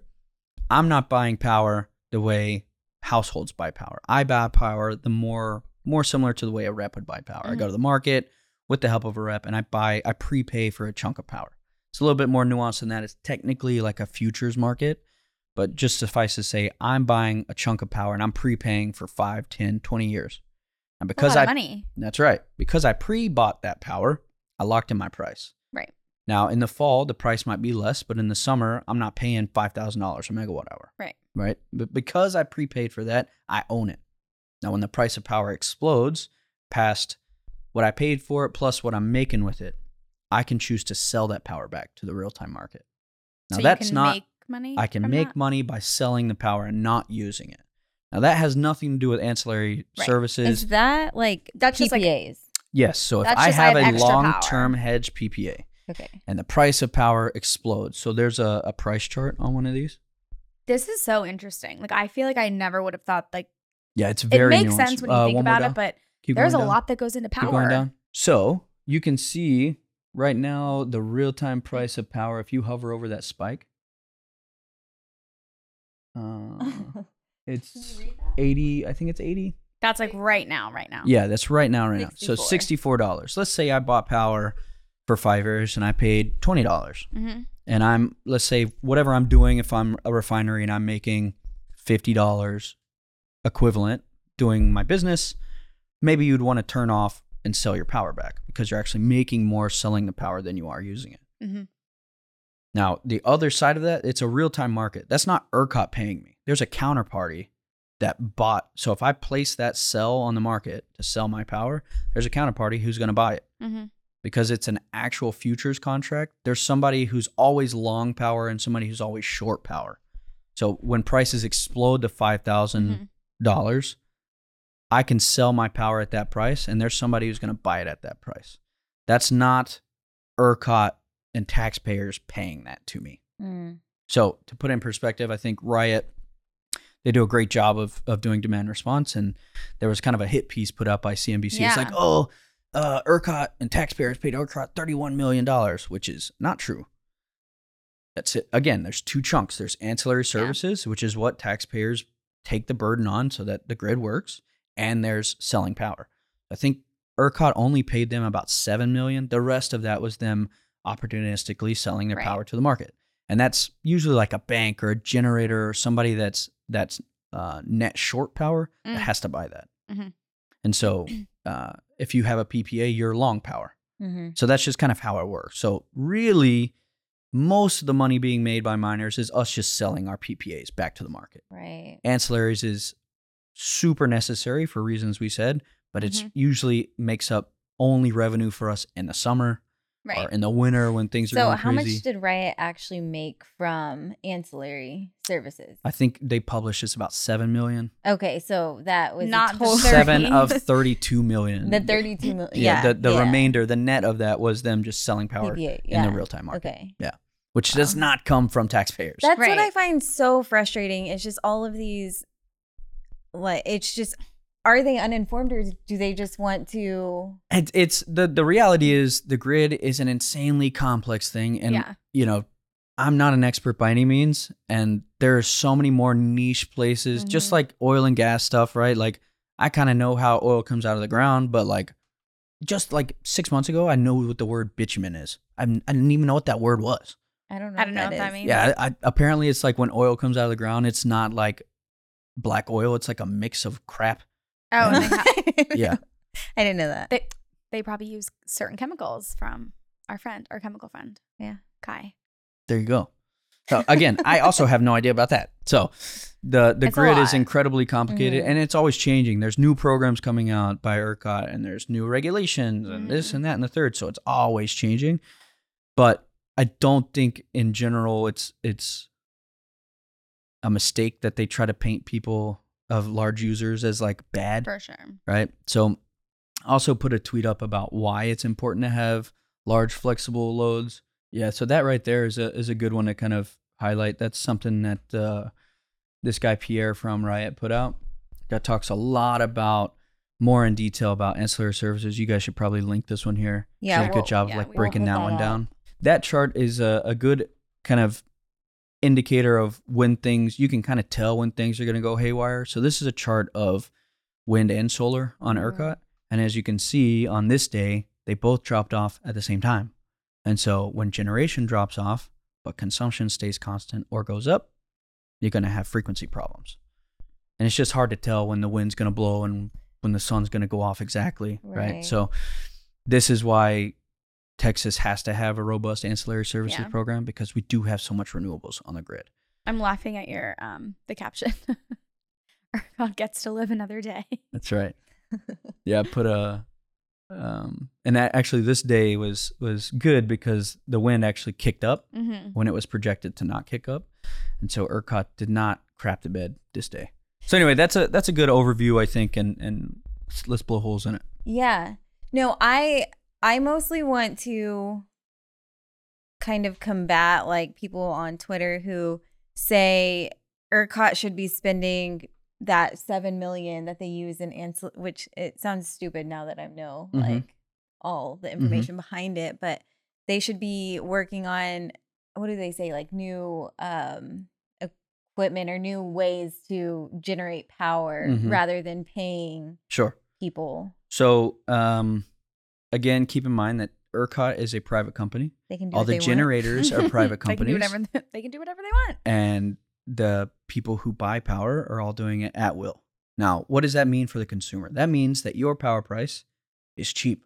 I'm not buying power the way households buy power. I buy power the more more similar to the way a rep would buy power. I go to the market with the help of a rep and I buy I prepay for a chunk of power. It's a little bit more nuanced than that. It's technically like a futures market, but just suffice to say I'm buying a chunk of power and I'm prepaying for 5, 10, 20 years. And because I money. that's right. Because I pre-bought that power, I locked in my price. Right. Now, in the fall, the price might be less, but in the summer, I'm not paying $5,000 a megawatt hour. Right. Right. But because I prepaid for that, I own it. Now, when the price of power explodes past what I paid for it plus what I'm making with it, I can choose to sell that power back to the real time market. Now, so that's you can not, make money. I can make that? money by selling the power and not using it. Now, that has nothing to do with ancillary Right. services. Is that like That's just like- PPAs? Yes. So if I just I have have a long term hedge PPA okay. and the price of power explodes, so there's a, a price chart on one of these. This is so interesting. Like I feel like I never would have thought like Yeah, it's very it makes nuanced. sense when you Uh, think one more about down. it, but Keep there's a going down. lot that goes into Keep going power. down. So you can see right now the real time price of power. If you hover over that spike, uh, it's eighty. I think it's eighty. That's like right now, right now. Yeah, that's right now, right now. So sixty-four dollars. Let's say I bought power for five years and I paid twenty dollars. Mm-hmm. and I'm let's say whatever I'm doing if I'm a refinery and I'm making fifty dollars equivalent doing my business, maybe you'd want to turn off and sell your power back because you're actually making more selling the power than you are using it. Mm-hmm. Now, the other side of that, it's a real time market. That's not ERCOT paying me. There's a counterparty that bought. So if I place that sell on the market to sell my power, there's a counterparty who's going to buy it Mhm. Because it's an actual futures contract. There's somebody who's always long power and somebody who's always short power. So when prices explode to five Mhm. dollars, I can sell my power at that price, and there's somebody who's going to buy it at that price. That's not ERCOT and taxpayers paying that to me. Mm. So to put it in perspective, I think Riot they do a great job of of doing demand response, and there was kind of a hit piece put out by CNBC. It's like, oh, uh, ERCOT and taxpayers paid ERCOT thirty one million dollars, which is not true. That's it. Again, there's two chunks. There's ancillary services, which is what taxpayers take the burden on so that the grid works, and there's selling power. I think ERCOT only paid them about seven million. The rest of that was them opportunistically selling their Right. power to the market, and that's usually like a bank or a generator or somebody that's that's uh, net short power Mm. that has to buy that. Mhm. And so, uh, if you have a PPA, you're long power. hmm So that's just kind of how it works. So really, most of the money being made by miners is us just selling our PPAs back to the market. Right. Ancillaries is super necessary for reasons we said, but it's Mhm. usually makes up only revenue for us in the summer Right. or in the winter when things are So going how crazy. much did Riot actually make from ancillary services? I think they published it's about seven million. Okay, so that was Not the total Seven 30. of thirty-two million. the thirty-two million. yeah, Yeah, the, the yeah. remainder, the net of that was them just selling power PPA, in the real-time market, Okay, yeah which does um, not come from taxpayers. that's what I find so frustrating. It's just all of these, like, it's just, are they uninformed or do they just want to? It, it's the the reality is the grid is an insanely complex thing, and yeah. you know, I'm not an expert by any means, and there are so many more niche places, just Mhm. like oil and gas stuff, right? Like I kind of know how oil comes out of the ground, but like just like six months ago, I know what the word bitumen is. I, I didn't even know what that word was. I don't know. I don't know what that means. Yeah, I, I, apparently it's like when oil comes out of the ground, it's not like black oil; it's like a mix of crap. Oh, and they, ha- Yeah. I didn't know that. they they probably use certain chemicals from our friend, our chemical friend. Yeah. Kai. There you go. So again, I also have no idea about that. So the the It's a grid is lot. incredibly complicated Mhm. and it's always changing. There's new programs coming out by ERCOT and there's new regulations and this Mhm. and that and the third. So it's always changing. But I don't think in general it's it's a mistake that they try to paint people of large users as like bad For sure. right? So also put a tweet up about why it's important to have large flexible loads. Yeah, so that right there is a is a good one to kind of highlight. That's something that uh, this guy Pierre from Riot put out. That talks a lot about more in detail about ancillary services. You guys should probably link this one here. Yeah, did a we'll- good job yeah, of like breaking that that one down. That chart is a, a good kind of indicator of when things you can kind of tell when things are going to go haywire. So this is a chart of wind and solar on Mhm. ERCOT, and as you can see on this day, they both dropped off at the same time. And so when generation drops off, but consumption stays constant or goes up, you're going to have frequency problems. And it's just hard to tell when the wind's going to blow and when the sun's going to go off exactly, right? Right. So this is why Texas has to have a robust ancillary services Yeah. program because we do have so much renewables on the grid. I'm laughing at your um the caption. Our God gets to live another day. That's right. yeah, I put a um and that actually this day was was good because the wind actually kicked up Mm-hmm. when it was projected to not kick up. And so ERCOT did not crap the bed this day. So anyway, that's a that's a good overview I think and and let's- let's blow holes in it. Yeah. No, I I mostly want to kind of combat like people on Twitter who say ERCOT should be spending that seven million that they use in ansel which it sounds stupid now that I know Mhm. like all the information behind it, but they should be working on what do they say like new um equipment or new ways to generate power Mhm. rather than paying Sure. people. So um again, keep in mind that ERCOT is a private company. They can do All the generators are private companies. They can do whatever they can do whatever they want. and the people who buy power are all doing it at will. Now, what does that mean for the consumer? That means that your power price is cheap,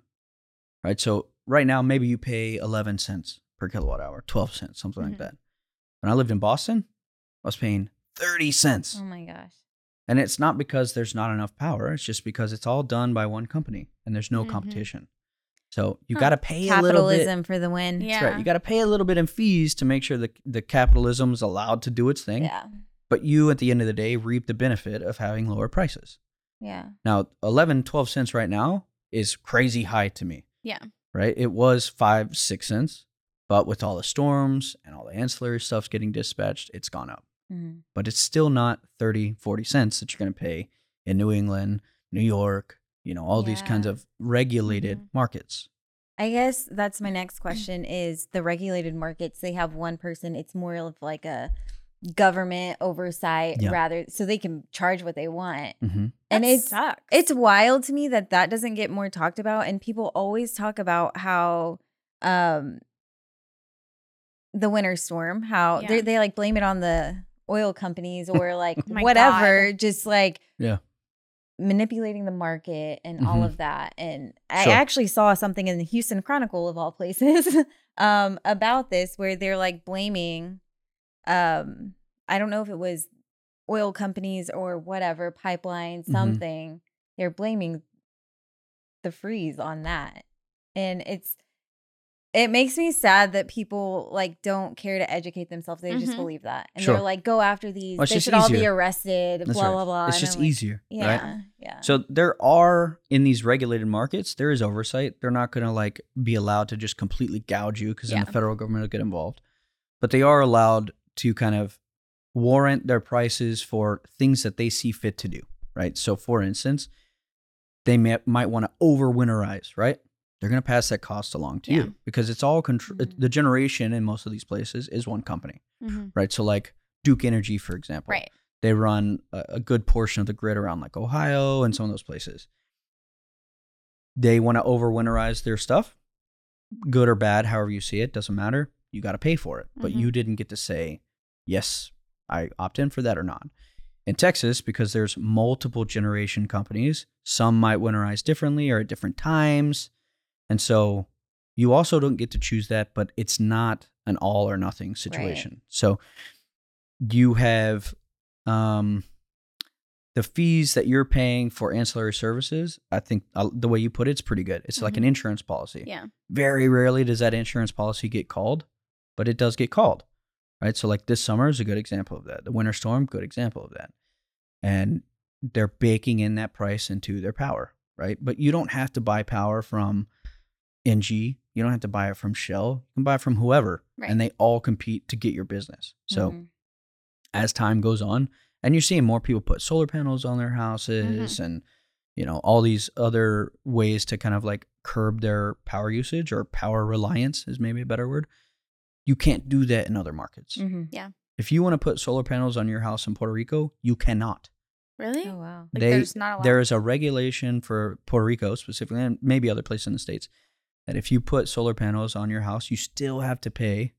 right? So right now, maybe you pay 11 cents per kilowatt hour, 12 cents, something Mhm. like that. When I lived in Boston, I was paying 30 cents. Oh my gosh. And it's not because there's not enough power. It's just because it's all done by one company and there's no Mhm. competition. So you Huh. got to pay a little bit. Capitalism for the win. Yeah. That's right. You got to pay a little bit in fees to make sure that the capitalism is allowed to do its thing. Yeah. But you, at the end of the day, reap the benefit of having lower prices. Yeah. Now, 11, 12 cents right now is crazy high to me. Yeah. Right? It was five, six cents. But with all the storms and all the ancillary stuff's getting dispatched, it's gone up. Mhm. But it's still not 30, 40 cents that you're going to pay in New England, New York, you know, all these kinds of regulated Mhm. markets. I guess that's my next question is the regulated markets, they have one person, it's more of like a government oversight Yeah. rather so they can charge what they want. hmm And That it's sucks. it's wild to me that that doesn't get more talked about and people always talk about how um the winter storm how Yeah. they they like blame it on the oil companies or like Oh my whatever just like Yeah. Manipulating the market and all Mhm. of that and i Sure. actually saw something in the houston chronicle of all places um about this where they're like blaming um i don't know if it was oil companies or whatever pipeline Mhm. something they're blaming the freeze on that and it's it makes me sad that people like don't care to educate themselves they just Mhm. believe that and Sure. they're like go after these Well, it's they just should all be easier. arrested That's blah right. blah blah It's And just I'm like, easier, yeah right? yeah So there are in these regulated markets, there is oversight. They're not going to like be allowed to just completely gouge you because then Yeah. the federal government will get involved. But they are allowed to kind of warrant their prices for things that they see fit to do, right? So for instance, they may, might want to overwinterize, right? They're going to pass that cost along to Yeah. you because it's all contr- Mhm. the generation in most of these places is one company, Mhm. right? So like Duke Energy, for example, Right. they run a, a good portion of the grid around like Ohio and some of those places. They want to overwinterize their stuff, good or bad, however you see it, doesn't matter. You got to pay for it, but Mhm. you didn't get to say, yes, I opt in for that or not. In Texas, because there's multiple generation companies, some might winterize differently or at different times. And so you also don't get to choose that, but it's not an all or nothing situation. So you have um, the fees that you're paying for ancillary services. I think uh, the way you put it, it's pretty good. It's like an Mhm. insurance policy. Yeah. Very rarely does that insurance policy get called, but it does get called, right? So like this summer is a good example of that. The winter storm, good example of that. And they're baking in that price into their power, right? But you don't have to buy power from NG. You don't have to buy it from Shell. You can buy it from whoever, Right. and they all compete to get your business. So Mhm. as time goes on, and you're seeing more people put solar panels on their houses Mm-hmm. and you know all these other ways to kind of like curb their power usage or power reliance is maybe a better word. You can't do that in other markets. Mhm. If you want to put solar panels on your house in Puerto Rico, you cannot. Really? oh wow Like they there's not allowed. there is a regulation for Puerto Rico specifically, and maybe other places in the states, that if you put solar panels on your house, you still have to pay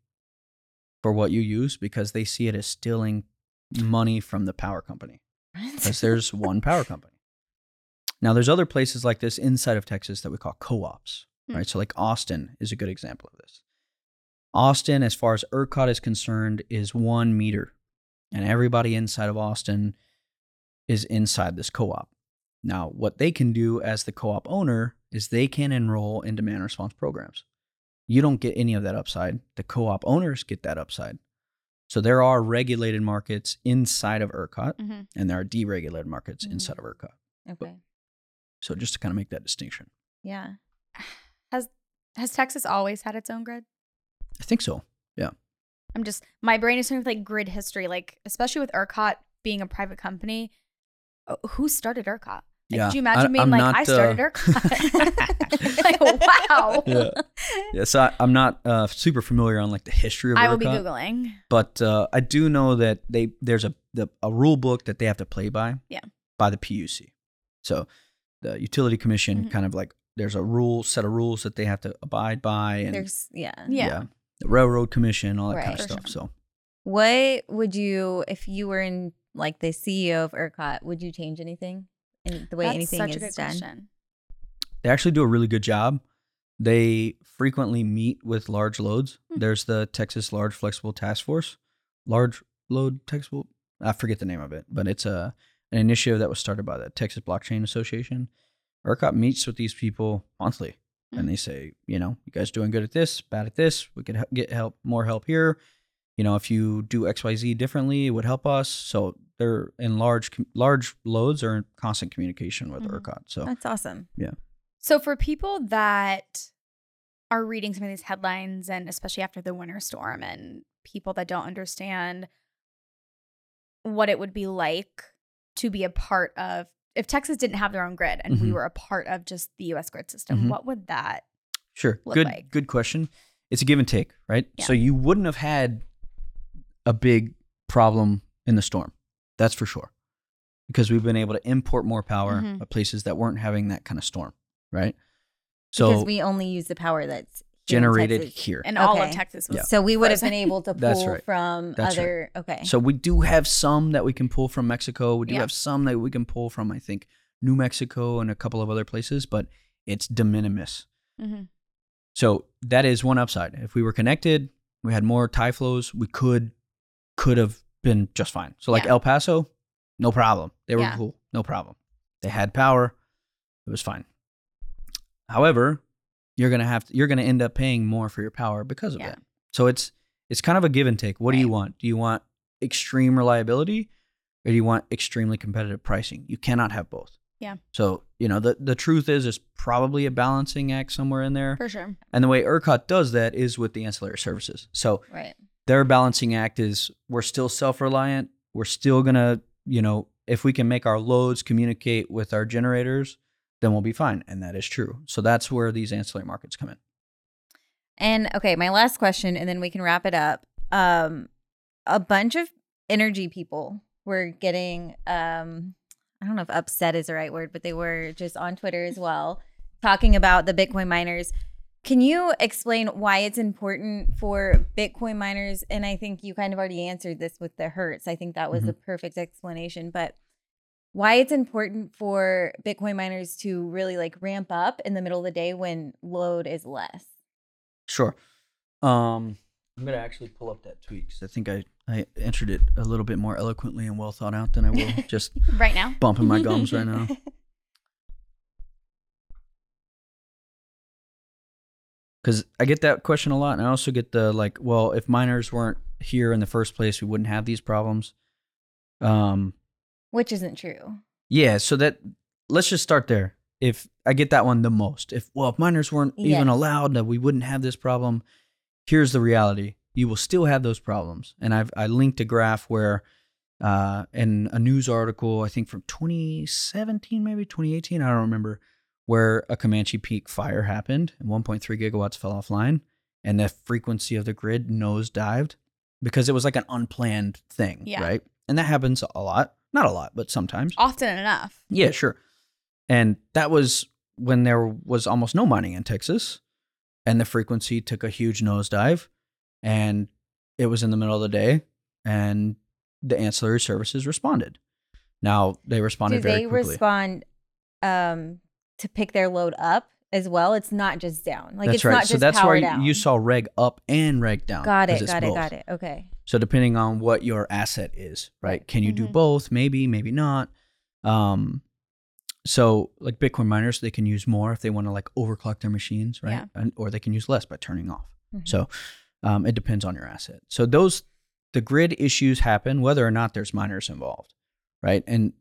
for what you use because they see it as stealing money from the power company. Because there's one power company. Now there's other places like this inside of Texas that we call co-ops, Hmm. right? So like Austin is a good example of this. Austin, as far as ERCOT is concerned, is one meter, and everybody inside of Austin is inside this co-op. Now, what they can do as the co-op owner is they can enroll in demand response programs. You don't get any of that upside. The co-op owners get that upside. So there are regulated markets inside of ERCOT, Mhm. and there are deregulated markets Mm. inside of ERCOT. okay So just to kind of make that distinction, yeah Has has Texas always had its own grid? I think so. Yeah. I'm just my brain is with like grid history, like especially with ERCOT being a private company. uh, Who started ERCOT? Like, Yeah, Could you imagine I- being I'm like, not, I started uh, ERCOT? like, wow. Yeah. Yeah, so I, I'm not uh, super familiar on like the history of I will be googling. but uh, I do know that they there's a the, a rule book that they have to play by. Yeah. By the PUC, so the Utility Commission Mhm. kind of like there's a rule set of rules that they have to abide by, and there's yeah Yeah. the Railroad Commission, all that kind of For stuff. So what would you if you were in like the ceo of ercot would you change anything in the way That's anything such is a good done question. They actually do a really good job. They frequently meet with large loads. Hmm. There's the Texas Large Flexible Task Force, Large Load Flexible. I forget the name of it, but it's a an initiative that was started by the Texas Blockchain Association. ERCOT meets with these people monthly, Hmm. and they say, you know, you guys doing good at this, bad at this. We could he- get help, more help here. You know, if you do X Y Z differently, it would help us. So they're in large large loads are in constant communication with Mhm. ERCOT. So That's awesome. Yeah. So for people that are reading some of these headlines and especially after the winter storm and people that don't understand what it would be like to be a part of if Texas didn't have their own grid and we Mhm. were a part of just the US grid system, Mhm. what would that Sure. look good like? good question. It's a give and take, right? Yeah. So you wouldn't have had a big problem in the storm. That's for sure. Because we've been able to import more power Mhm. at places that weren't having that kind of storm, right? So because we only use the power that's here in generated here. and all of Texas was Yeah. So we would have been able to That's pull right. from That's right. other. Okay. So we do have some that we can pull from Mexico. We do Yeah. have some that we can pull from I think New Mexico and a couple of other places, but it's de minimis. Mhm. So that is one upside. If we were connected, we had more tie flows, we could could have been just fine. So like Yeah. El Paso, no problem. They were Yeah. cool, no problem. They had power, it was fine. However, you're gonna have to, you're gonna end up paying more for your power because of Yeah. that. So it's it's kind of a give and take. What do you want? Do you want extreme reliability or do you want extremely competitive pricing? You cannot have both. Yeah. So, you know, the, the truth is it's probably a balancing act somewhere in there. For sure. And the way ERCOT does that is with the ancillary services. So right. Their balancing act is we're still self-reliant. We're still gonna, you know, if we can make our loads communicate with our generators, then we'll be fine. And that is true. So that's where these ancillary markets come in. And okay, my last question, and then we can wrap it up. Um, a bunch of energy people were getting, um, I don't know if upset is the right word, but they were just on Twitter as well, talking about the Bitcoin miners. Can you explain why it's important for Bitcoin miners? And I think you kind of already answered this with the Hertz. I think that was the perfect explanation, but why it's important for Bitcoin miners to really like ramp up in the middle of the day when load is less. Sure. Um, I'm gonna actually pull up that tweet because I think I I answered it a little bit more eloquently and well thought out than I will just Right now. bumping my gums right now. Because I get that question a lot, and I also get the like, well, if miners weren't here in the first place, we wouldn't have these problems. Um, Which isn't true. yeah. So that let's just start there. If I get that one the most, if well, if miners weren't even allowed, that we wouldn't have this problem. Here's the reality: you will still have those problems. And I've I linked a graph where, uh, in a news article, I think from 2017, maybe 2018, I don't remember, where a Comanche Peak fire happened and 1.3 gigawatts fell offline, and the frequency of the grid nosedived because it was like an unplanned thing, Yeah. right? And that happens a lot, not a lot, but sometimes. Often enough. Yeah, sure. And that was when there was almost no mining in Texas, and the frequency took a huge nosedive, and it was in the middle of the day, and the ancillary services responded. Now they responded Do very they quickly. respond um, to pick their load up as well? It's not just down. Like that's it's right. not just so that's power why down. you saw reg up and reg down. Got it. Got it. Got it. Okay. So depending on what your asset is, right? Can you do Mhm. both? Maybe, maybe not. Um, so like Bitcoin miners, they can use more if they want to like overclock their machines, right? Yeah. And, or they can use less by turning off. Mhm. So um, it depends on your asset. So those the grid issues happen whether or not there's miners involved, right? And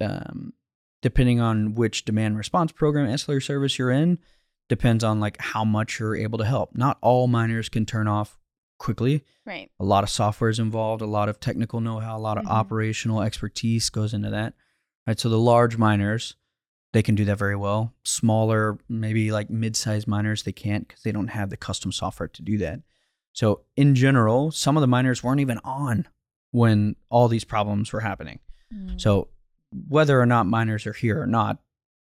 um, depending on which demand response program ancillary service you're in, depends on like how much you're able to help. Not all miners can turn off quickly Right. a lot of software is involved, a lot of technical know-how, a lot of Mhm. operational expertise goes into that. Right? So the large miners, they can do that very well. Smaller, maybe like mid-sized miners, they can't because they don't have the custom software to do that. So in general, some of the miners weren't even on when all these problems were happening. Mm. So whether or not miners are here or not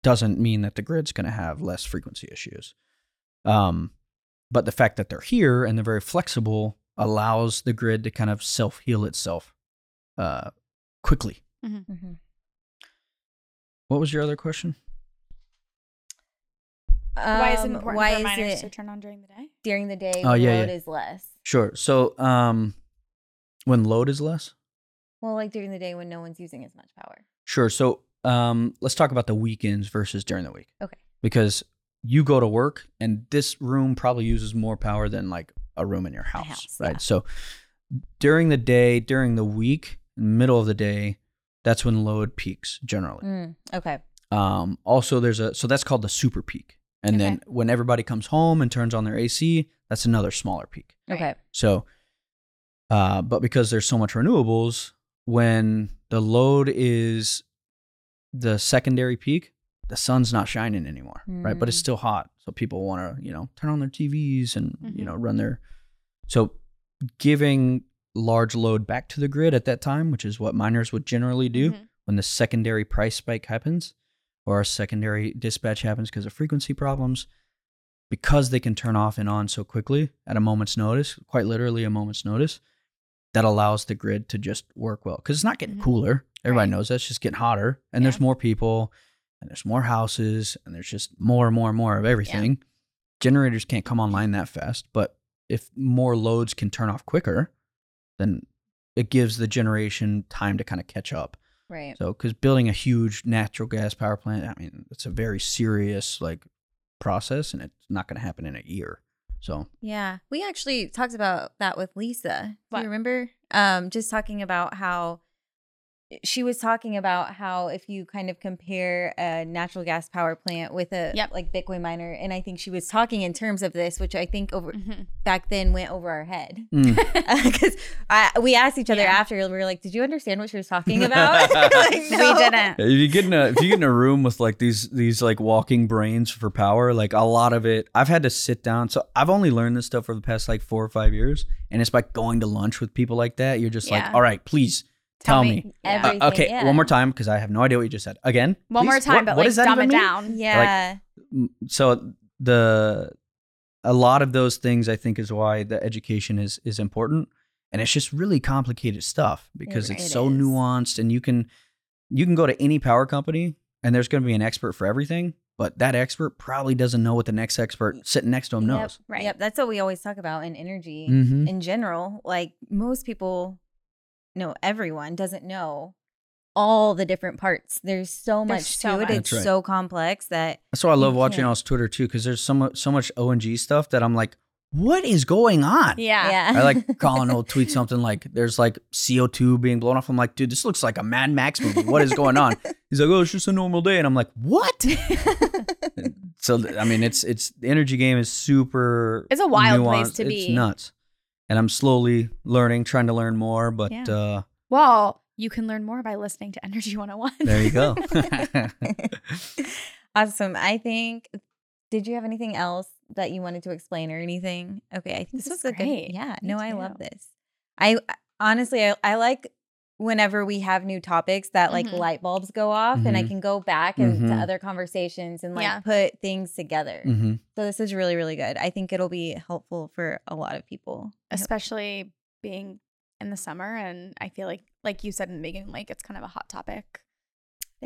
doesn't mean that the grid's going to have less frequency issues. Um, but the fact that they're here and they're very flexible allows the grid to kind of self heal itself uh, quickly. Mhm. What was your other question? why is it Um, important why for miners it to turn on during the day? during the day? Oh, yeah, load yeah. is less. Sure. So um, when load is less. Well, like during the day when no one's using as much power. Sure. So um, let's talk about the weekends versus during the week. Okay. Because you go to work and this room probably uses more power than like a room in your house, house, right? yeah. So during the day, during the week, middle of the day, that's when load peaks generally. Mm, okay. Um, also, there's a so that's called the super peak, and then when everybody comes home and turns on their AC, that's another smaller peak. Okay. So, uh, but because there's so much renewables, when the load is the secondary peak, the sun's not shining anymore, right? But it's Mm. still hot, so people want to, you know, turn on their TVs and you Mhm. know run their. So, giving large load back to the grid at that time, which is what miners would generally do Mhm. when the secondary price spike happens or a secondary dispatch happens because of frequency problems because they can turn off and on so quickly at a moment's notice quite literally a moment's notice that allows the grid to just work well because it's not getting Mhm. cooler everybody Right. knows that it's just getting hotter and there's more people and there's more houses and there's just more and more and more of everything generators can't come online that fast but if more loads can turn off quicker then it gives the generation time to kind of catch up Right. so, because building a huge natural gas power plant, I mean, it's a very serious like process, and it's not going to happen in a year. So, Yeah. We actually talked about that with Lisa. Do you remember? Um, just talking about how she was talking about how if you kind of compare a natural gas power plant with a Yep. like Bitcoin miner, and I think she was talking in terms of this, which I think over Mhm. back then went over our head mm. because we asked each other Yeah. after we were like, "Did you understand what she was talking about?" Like, We didn't. if you get in a if you get in a room with like these these like walking brains for power, like a lot of it, I've had to sit down. So I've only learned this stuff for the past like four or five years, and it's by going to lunch with people like that. You're just Yeah. like, all right, please tell, me. Yeah. Uh, okay, yeah. one more time because I have no idea what you just said. Again, One more time, What- but what like dumb it even mean? down. Yeah. M- so the a lot of those things I think is why the education is is important and it's just really complicated stuff because It- it's it so is. nuanced and you can you can go to any power company and there's going to be an expert for everything but that expert probably doesn't know what the next expert sitting next to him Yep. knows. Right. Yep. That's what we always talk about in energy. Mhm. in general, like most people, no, everyone doesn't know all the different parts. There's so There's much so to it. much. It's right. so complex that That's why I love watching can't- y'all's Twitter too because there's so much so much ONG stuff that I'm like what is going on? Yeah. yeah. I like Colin will tweet something like there's like CO2 being blown off. I'm like, dude, this looks like a Mad Max movie. What is going on? He's like, oh, it's just a normal day. And I'm like, what? so I mean, it's it's the energy game is super. It's a wild place nuanced. to It's be. nuts, and I'm slowly learning, trying to learn more. But Yeah. uh, Well, you can learn more by listening to Energy 101. there you go. awesome. I think. Did you have anything else that you wanted to explain or anything? Okay, I think This this, was is a great. good. Yeah, Me no, I love this. I honestly, I, I like whenever we have new topics that like Mhm. light bulbs go off, and I Mhm. can go back and to Mhm. other conversations and like Yeah. put things together. hmm So this is really, really good. I think it'll be helpful for a lot of people. Especially being in the summer. And I feel like, like you said in the beginning, like it's kind of a hot topic.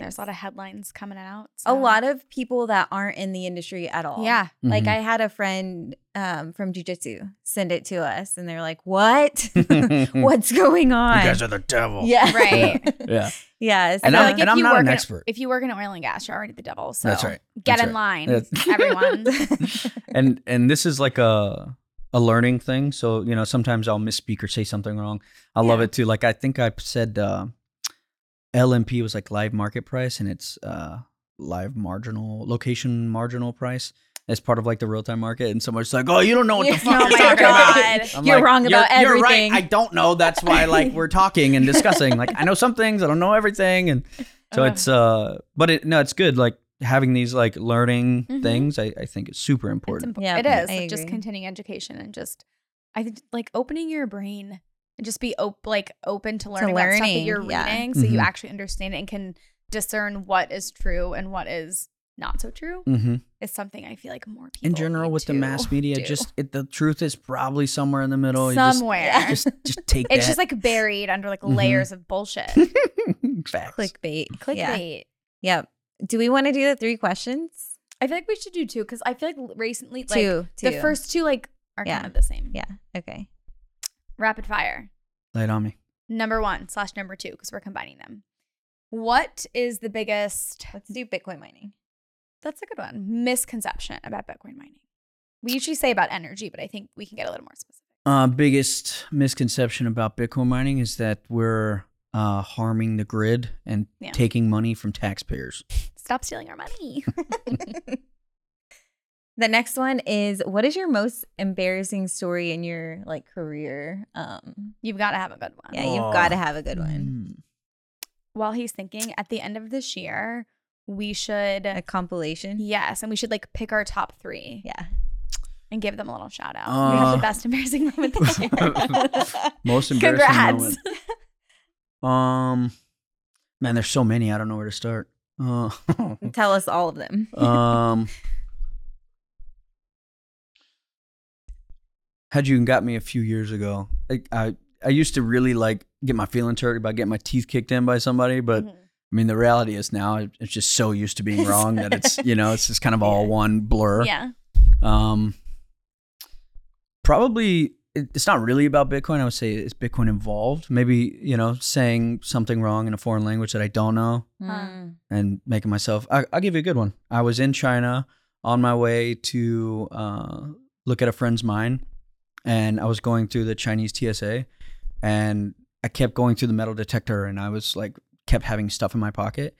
There's a lot of headlines coming out. a lot of people that aren't in the industry at all. Yeah. Like Mhm. I had a friend um, from jujitsu send it to us, and they're like, "What? What's going on?" You guys are the devil. yeah, Right. Yeah. yes. And I feel I'm- like if and I'm you not work an in- expert. if you work in oil and gas, you're already the devil. So That's right. get That's in right. line, That's- everyone. and and this is like a a learning thing. So you know, sometimes I'll misspeak or say something wrong. I love it too. Like I think I said uh, LMP was like live market price, and it's uh, live marginal location marginal price as part of like the real time market. And someone's like, "Oh, you don't know what the Yeah. fuck Oh you're talking God. about." I'm You're like, wrong about you're, You're right. I don't know. That's why like we're talking and discussing. Like I know some things, I don't know everything, and so Ugh. it's uh, but it no, it's good. Like having these like learning Mhm. things, I, I think is super It's important. impo- Yeah, it is I like, just continuing education and just I think like opening your brain and just be op- like open to learning about stuff that you're yeah. reading, so you Mhm. actually understand it and can discern what is true and what is not so true. Mm-hmm. Is something I feel like more people in general need with the mass media do. just it, the truth is probably somewhere in the middle You just- somewhere. just just, take it's that just like buried under like Mhm. layers of bullshit. facts Clickbait. Yeah. Yep. Do we want to do the three questions? I feel like we should do two because I feel like recently, like two, two. the first two, like are Yeah. kind of the same. Yeah. Okay. Rapid fire. Lay it on me. Number one slash number two because we're combining them. What is the biggest? Let's do Bitcoin mining. That's a good one. Misconception about Bitcoin mining. We usually say about energy, but I think we can get a little more specific. Uh, biggest misconception about Bitcoin mining is that we're uh, harming the grid and Yeah. taking money from taxpayers. Stop stealing our money. the next one is what is your most embarrassing story in your like career? Um You've got to have a good one. yeah, you've got to have a good one. Mm. While he's thinking, at the end of this year, we should A compilation. yes, and we should like pick our top three Yeah. and give them a little shout out. we have Uh, the best embarrassing moment this year. Most embarrassing Congrats. moment. Um, man, there's so many. I don't know where to start. Uh, Tell us all of them. um, had you got me a few years ago, I, I I used to really like get my feelings hurt about getting my teeth kicked in by somebody, but Mhm. I mean the reality is now it's just so used to being wrong that it's you know it's just kind of all one blur. yeah. Um, probably it- it's not really about Bitcoin. I would say is Bitcoin involved? Maybe you know saying something wrong in a foreign language that I don't know Mm. and making myself. I, I'll give you a good one. I was in China on my way to uh, look at a friend's mine, and I was going through the Chinese TSA, and I kept going through the metal detector, and I was like kept having stuff in my pocket,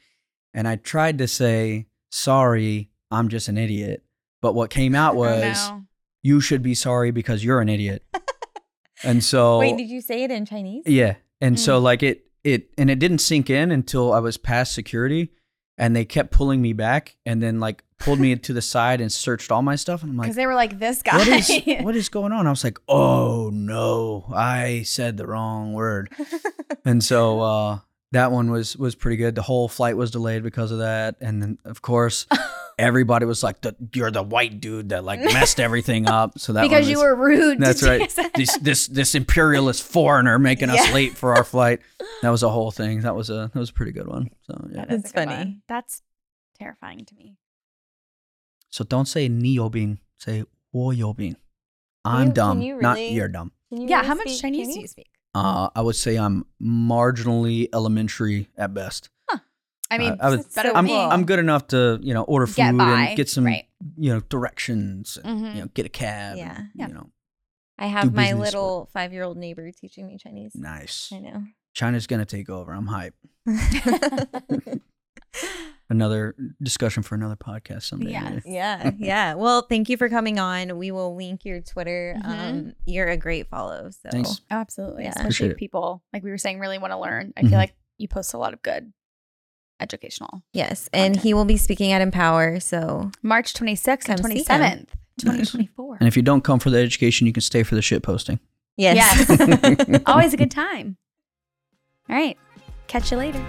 and I tried to say sorry, I'm just an idiot, but what came out was oh, no. you should be sorry because you're an idiot. and so Wait, did you say it in Chinese? yeah. And Mm. so like it it and it didn't sink in until I was past security and they kept pulling me back and then like pulled me to the side and searched all my stuff and I'm like Because they were like, this guy. what is what is going on? I was like, "Oh no, I said the wrong word." and so uh that one was was pretty good. The whole flight was delayed because of that and then of course everybody was like, the, "You're the white dude that like messed everything up." So that one because you were rude. that's right. TSA. this this this imperialist foreigner making us late for our flight. That was a whole thing. That was a that was a pretty good one. So yeah. That is That's funny. one. That's terrifying to me. So don't say niobin. Say woyobin. I'm you- dumb, can you not really- you're dumb. Can you Yeah, really how much speak Chinese do you speak? Uh, I would say I'm marginally elementary at best. I mean, Uh, I was, so I'm, cool. I'm good enough to you know order food Get and get some right. you know directions. And, Mhm. You know, get a cab. Yeah. and, Yeah. You know, I have my little five year old neighbor teaching me Chinese. nice. I know. China's gonna take over. I'm hype. Another discussion for another podcast someday. Yes. yeah, yeah. Well, thank you for coming on. We will link your Twitter. Mhm. Um, you're a great follow. So Thanks. Oh, absolutely. Yeah. Especially Appreciate people, like we were saying, really want to learn. I Mhm. feel like you post a lot of good educational. yes, and he will be speaking at Empower. So March 26th and Come see him. 27th, Nice. 2024. And if you don't come for the education, you can stay for the shit posting. yes, Yes. Always a good time. All right. Catch you later.